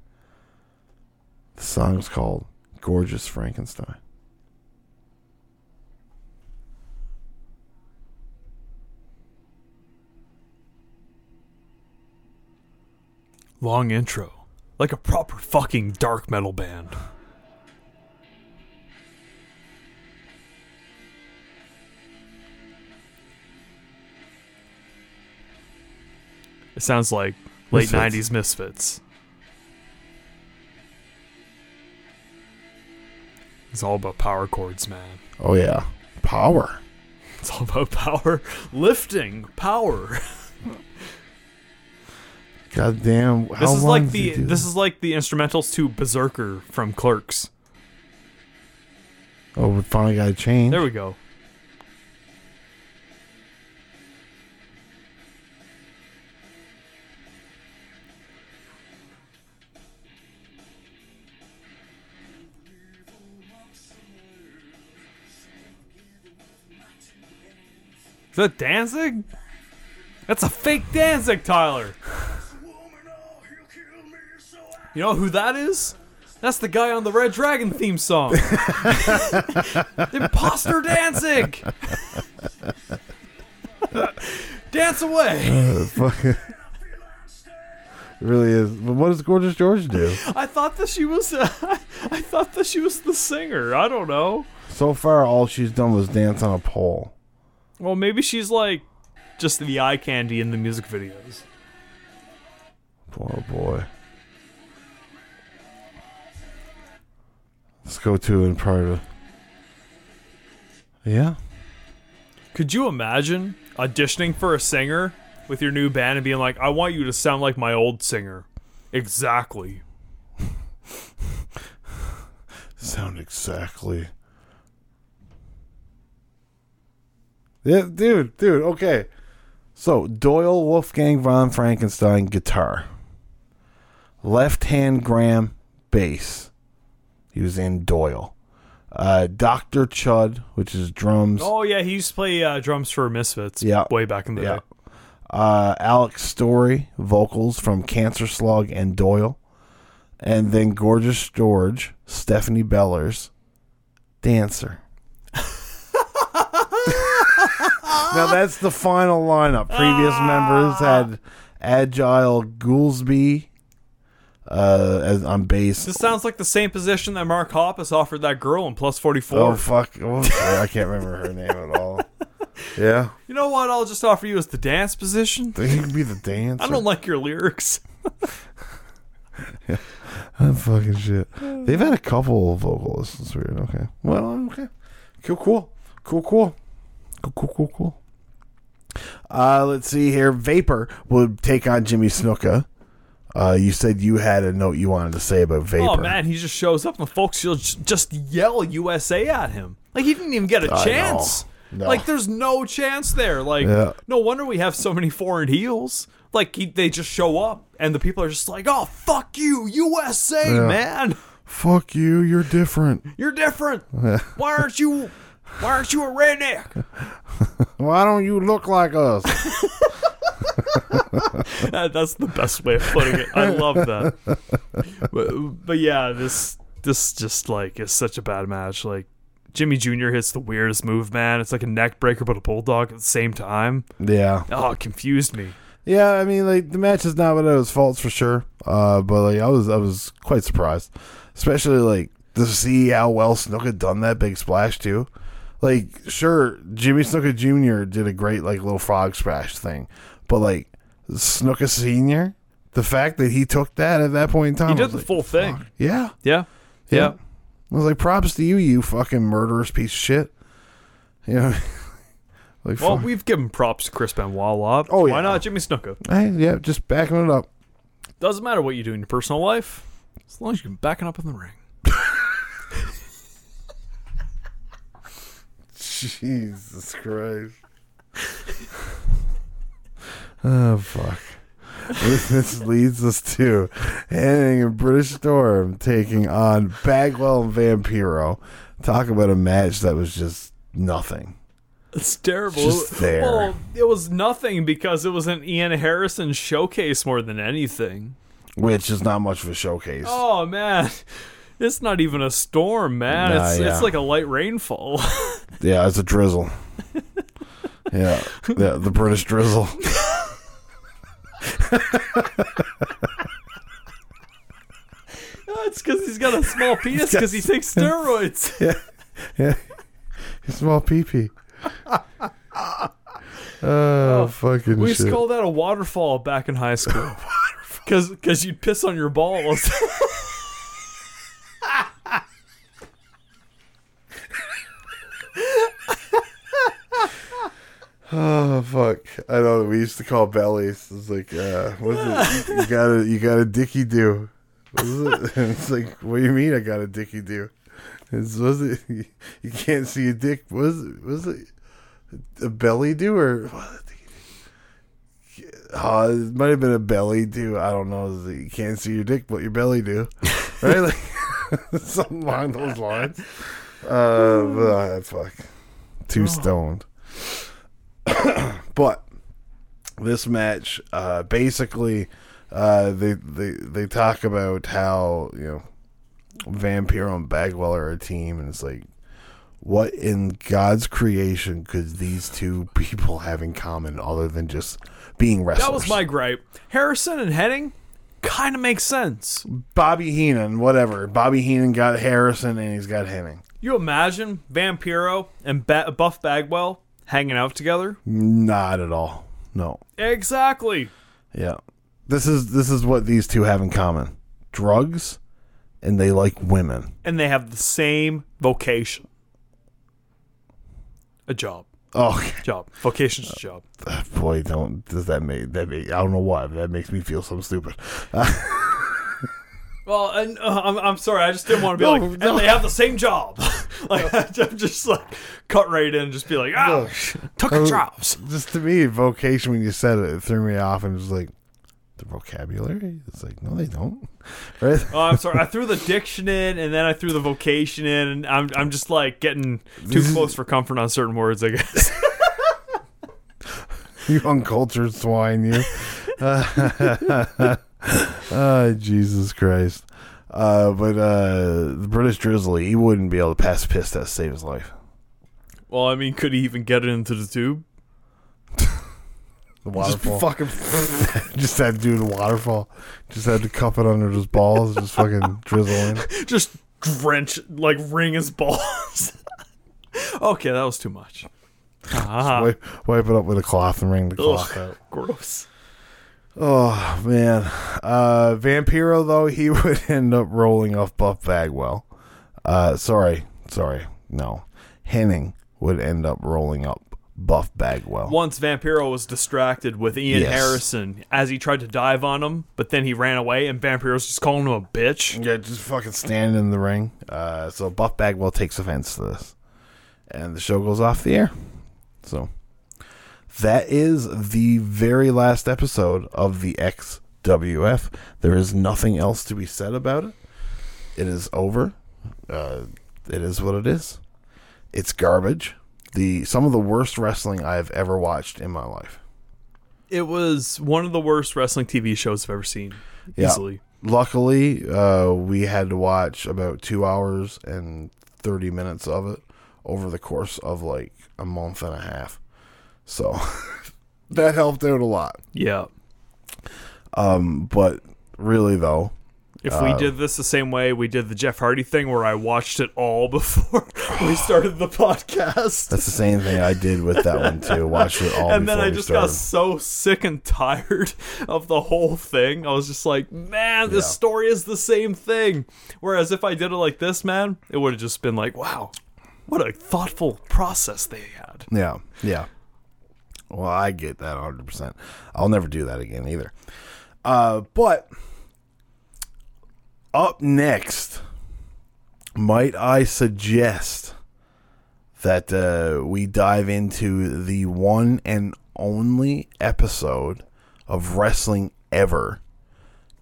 The song's called Gorgeous Frankenstein. Long intro, like a proper fucking dark metal band. It sounds like late Misfits. '90s Misfits. It's all about power chords, man. Oh yeah. Power. It's all about power, lifting, power. God damn. This how is long like the this is like the instrumentals to Berserker from Clerks. Oh, we finally got a change. There we go. Is that Danzig? That's a fake Danzig, Tyler. You know who that is? That's the guy on the Red Dragon theme song. Imposter dancing. Dance away! Uh, fucking. It really is. But what does Gorgeous George do? I thought that she was. Uh, I thought that she was the singer. I don't know. So far, all she's done was dance on a pole. Well, maybe she's like just the eye candy in the music videos. Poor boy. Let's go to in part of. Yeah. Could you imagine auditioning for a singer with your new band and being like, "I want you to sound like my old singer"? Exactly. Sound exactly. Yeah, dude, dude, okay. So, Doyle Wolfgang von Frankenstein guitar. Left hand Graham bass. He was in Doyle. Uh, Dr. Chud, which is drums. Oh yeah, he used to play uh, drums for Misfits. Yeah. way back in the Yeah. day. Uh, Alex Story, vocals from Cancer Slug and Doyle. And then Gorgeous George, Stephanie Bellars, dancer. now that's the final lineup. Previous members had Agile Goolsby uh, as on bass. This sounds like the same position that Mark Hoppus offered that girl in Plus Forty Four. Oh fuck! Oh, I can't remember her name at all. Yeah, You know what? I'll just offer you as the dance position. they can be the dancer. I don't like your lyrics. That fucking shit. They've had a couple of vocalists. It's weird. Okay. Well, okay. Cool, cool. Cool, cool. Cool, cool, cool, cool. Uh, let's see here. Vapor would take on Jimmy Snuka. Uh, you said you had a note you wanted to say about Vapor. Oh man, he just shows up and the folks will just yell USA at him. Like he didn't even get a I chance. No. Like there's no chance there. Like Yeah. no wonder we have so many foreign heels. Like he, they just show up and the people are just like, "Oh fuck you, USA, Yeah. man. Fuck you. You're different. You're different. Why aren't you? Why aren't you a redneck?" Why don't you look like us? That- That's the best way of putting it. I love that. But, but yeah, this this just like is such a bad match. Like Jimmy Jr. hits the weirdest move, man. It's like a neck breaker but a bulldog at the same time. yeah. Oh, it confused me. Yeah, I mean, like the match is not without its faults for sure. Uh, but like I was, I was quite surprised, especially like to see how well Snook had done that big splash too. Like, sure, Jimmy Snuka Jr. did a great like little frog splash thing, but like Snuka Senior, the fact that he took that at that point in time, He did the like, full thing. fuck. Yeah, Yeah. yeah. Yeah. I was like, props to you, you fucking murderous piece of shit. You know, like, Well, fuck. we've given props to Chris Benoit a lot. Oh, yeah. Why not Jimmy Snuka? hey, yeah, just backing it up. Doesn't matter what you do in your personal life, as long as you can back it up in the ring. Jesus Christ. Oh, fuck. This, this leads us to Hennig and British Storm taking on Bagwell and Vampiro. Talk about a match that was just nothing. It's terrible. Just there. Well, it was nothing because it was an Ian Harrison showcase more than anything. Which is not much of a showcase. Oh man, it's not even a storm, man. Nah, it's yeah. it's like a light rainfall. Yeah, it's a drizzle. yeah, yeah, the British drizzle. Oh, it's because he's got a small penis because he takes steroids. Yeah, yeah. small pee pee. Oh, oh, fucking We used shit. to call that a waterfall back in high school. Because you'd piss on your balls. Oh fuck! I know we used to call bellies. It's like, uh, what's it? You got a you got a dicky do. It? It's like, what do you mean? I got a dicky do? It's was it? You, can't see a dick. Was it? Was it a belly do or? Oh, it might have been a belly do. I don't know. You can't see your dick, but your belly do, right? Like something along those lines. Uh, but, uh, fuck. Too stoned. but this match, uh, basically, uh, they they they talk about how you know Vampiro and Bagwell are a team, and it's like, what in God's creation could these two people have in common other than just being wrestlers? that was my gripe. Harrison and Hennig kind of makes sense. Bobby Heenan, whatever. Bobby Heenan got Harrison, and he's got Hennig. You imagine Vampiro and ba- Buff Bagwell hanging out together? Not at all. No. Exactly. Yeah. This is this is what these two have in common. Drugs and they like women. And they have the same vocation. A job. Oh Job. Vocation's a job. boy, don't does that make that make I don't know why, but that makes me feel so stupid. Well, and, uh, I'm, I'm sorry. I just didn't want to be No, like, no. and they have the same job. like, I'm just like, cut right in and just be like, oh, took Uh, your jobs. Just to me, vocation when you said it, it threw me off and was like the vocabulary? It's like, no they don't. Right? Oh, I'm sorry. I threw the diction in, and then I threw the vocation in, and I'm I'm just like getting too This is- close for comfort on certain words, I guess. you uncultured swine, you. Oh, Jesus Christ. Uh, but uh, the British Drizzly, he wouldn't be able to pass a piss test to save his life. well, I mean, could he even get it into the tube? The Just waterfall. fucking. Just had to do the waterfall. Just had to cup it under his balls. Just fucking drizzle in. just drench, like wring his balls. okay, that was too much. Ah, Wipe, wipe it up with a cloth and wring the cloth Ugh. out. gross. Oh man, uh, Vampiro though he would end up rolling off Buff Bagwell. Uh, sorry, sorry, no, Hennig would end up rolling up Buff Bagwell. Once Vampiro was distracted with Ian Yes. Harrison as he tried to dive on him, but then he ran away, and Vampiro's just calling him a bitch. Yeah, just fucking standing in the ring. Uh, so Buff Bagwell takes offense to this, and the show goes off the air. So that is the very last episode of the XWF. There is nothing else to be said about it. It is over. Uh, it is what it is. It's garbage. The some of the worst wrestling I have ever watched in my life. It was one of the worst wrestling TV shows I've ever seen. Yeah. Easily. Luckily, uh, we had to watch about two hours and 30 minutes of it over the course of like a month and a half. So that helped out a lot. Yeah. Um, but really, though, If Uh, we did this the same way we did the Jeff Hardy thing, where I watched it all before we started the podcast, that's the same thing I did with that one too. Watched it all and then I just got so sick and tired of the whole thing. I was just like, man, this Yeah. story is the same thing. Whereas if I did it like this, man, it would have just been like, wow, what a thoughtful process they had. Yeah, yeah. Well, I get that 100%. I'll never do that again either. Uh, but up next, might I suggest that uh, we dive into the one and only episode of wrestling ever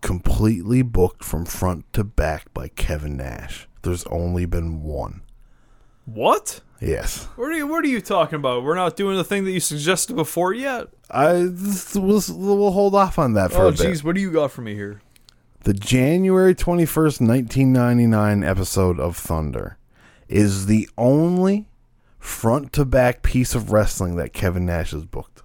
completely booked from front to back by Kevin Nash. There's only been one. What? Yes. What are you? What are you talking about? We're not doing the thing that you suggested before yet. I we'll, we'll hold off on that for Oh, a bit. jeez, what do you got for me here? The January 21st, 1999 episode of Thunder is the only front to back piece of wrestling that Kevin Nash has booked.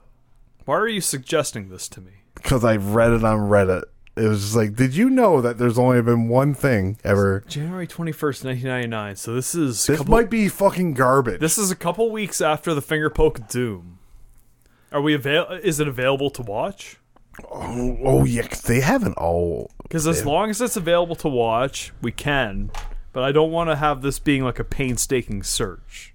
Why are you suggesting this to me? Because I read it on Reddit. It was just like, did you know that there's only been one thing ever? January twenty first, nineteen ninety nine. So this is This couple, might be fucking garbage. this is a couple weeks after the finger poke doom. Are we avail? Is it available to watch? oh, oh, yeah, 'cause they haven't all. Because as long as it's available to watch, we can. But I don't want to have this being like a painstaking search.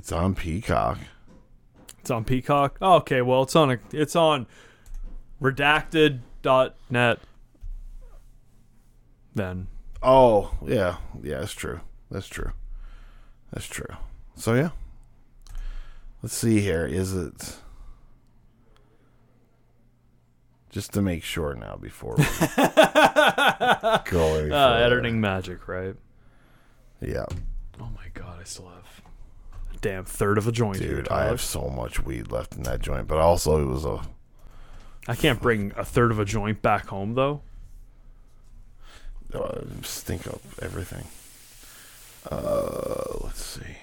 It's on Peacock. It's on Peacock. Oh, okay, well it's on a, it's on redacted.net. Then Oh, yeah. Yeah, that's true. That's true. That's true. So, yeah. Let's see here. Is it. Just to make sure now before we go uh, editing magic, right? Yeah. Oh my god, I still have damn third of a joint here. Dude, I have so much weed left in that joint. But also, it was a. I can't bring a third of a joint back home though. Uh, stink up everything. Uh, let's see.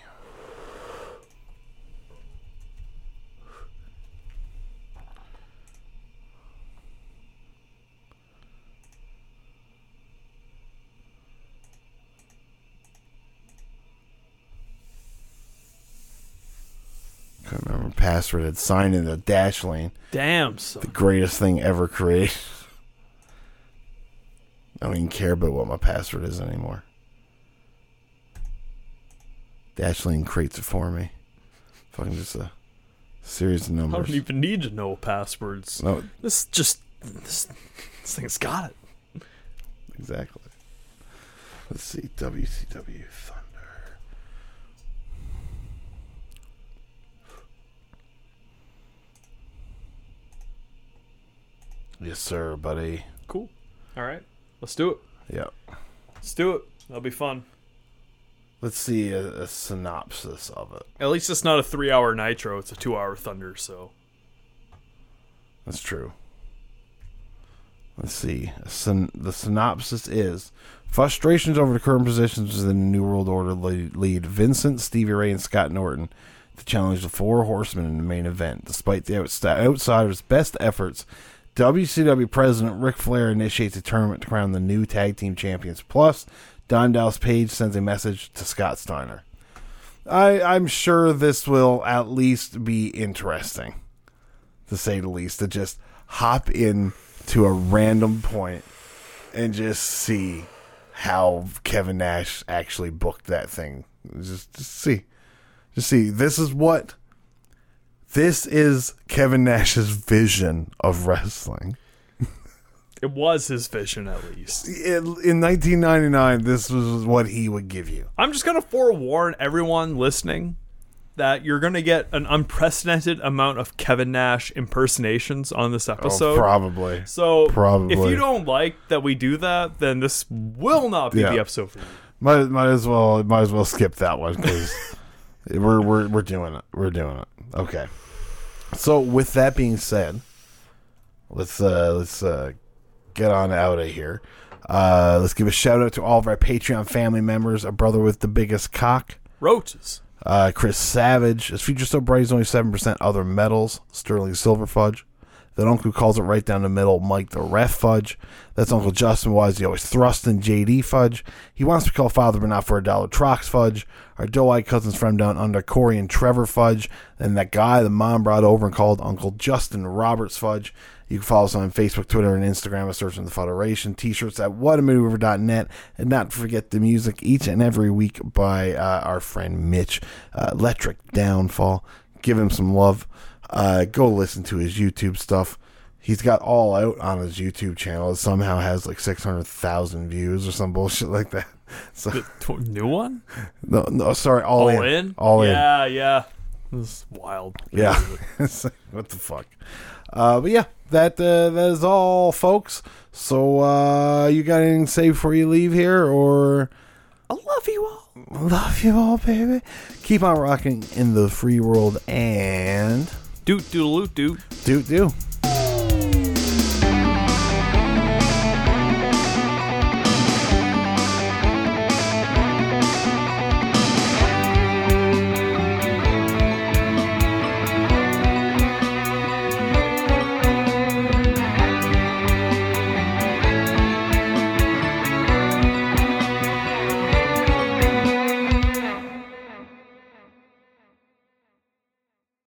Password had signed in the Dashlane Damn, son. the greatest thing ever created. I don't even care about what my password is anymore. Dashlane creates it for me. Fucking just a series of numbers. I don't even need to know passwords. no, This just this this thing's got it. exactly. Let's see. WCW Thunder. Yes, sir, buddy. Cool. All right, let's do it. Yeah. Let's do it. That'll be fun. Let's see a, a synopsis of it. At least it's not a three-hour Nitro. It's a two-hour Thunder. So That's true. Let's see. Syn- the synopsis is frustrations over the current positions within the New World Order lead, Vincent, Stevie Ray, and Scott Norton to challenge the Four Horsemen in the main event. Despite the outsiders' best efforts, WCW President Ric Flair initiates a tournament to crown the new tag team champions. Plus, Don Dallas Page sends a message to Scott Steiner. I, I'm sure this will at least be interesting, to say the least, to just hop in to a random point and just see how Kevin Nash actually booked that thing. Just, just see. Just see. This is what. This is Kevin Nash's vision of wrestling. It was his vision, at least. In, in 1999, this was what he would give you. I'm just gonna forewarn everyone listening that you're gonna get an unprecedented amount of Kevin Nash impersonations on this oh, episode. oh, probably. so probably. if you don't like that we do that, then this will not be Yeah. the episode for you. Might, might as well might as well skip that one because we're we're we're doing it. We're doing it. Okay. So with that being said, let's uh let's uh get on out of here. Uh let's give a shout out to all of our Patreon family members, a brother with the biggest cock. Roaches. Uh, Chris Savage. His future so bright He's only 7% other metals. Sterling Silver Fudge. That uncle calls it right down the middle. Mike the Ref Fudge. That's Uncle Justin. Is he always thrusting? JD Fudge. He wants to call Father, but not for a dollar. Trox Fudge. Our doe-eyed cousins from down under. Corey and Trevor Fudge. And that guy the mom brought over and called Uncle Justin Roberts Fudge. You can follow us on Facebook, Twitter, and Instagram by searching the Federation. T-shirts at whatamaneuver.net. And not forget the music each and every week by uh, our friend Mitch. Uh, Electric Downfall. Give him some love. Uh, go listen to his YouTube stuff. He's got all out on his YouTube channel. It somehow has like 600,000 views or some bullshit like that. So, The new one? no, no, sorry, all, All in. in? All in. Yeah, yeah. This is wild. Yeah. Like, what the fuck? Uh, but yeah, that uh, that is all, folks. So uh, you got anything to say before you leave here, or I love you all. love you all, baby? Keep on rocking in the free world and Doot doodle doot. do do.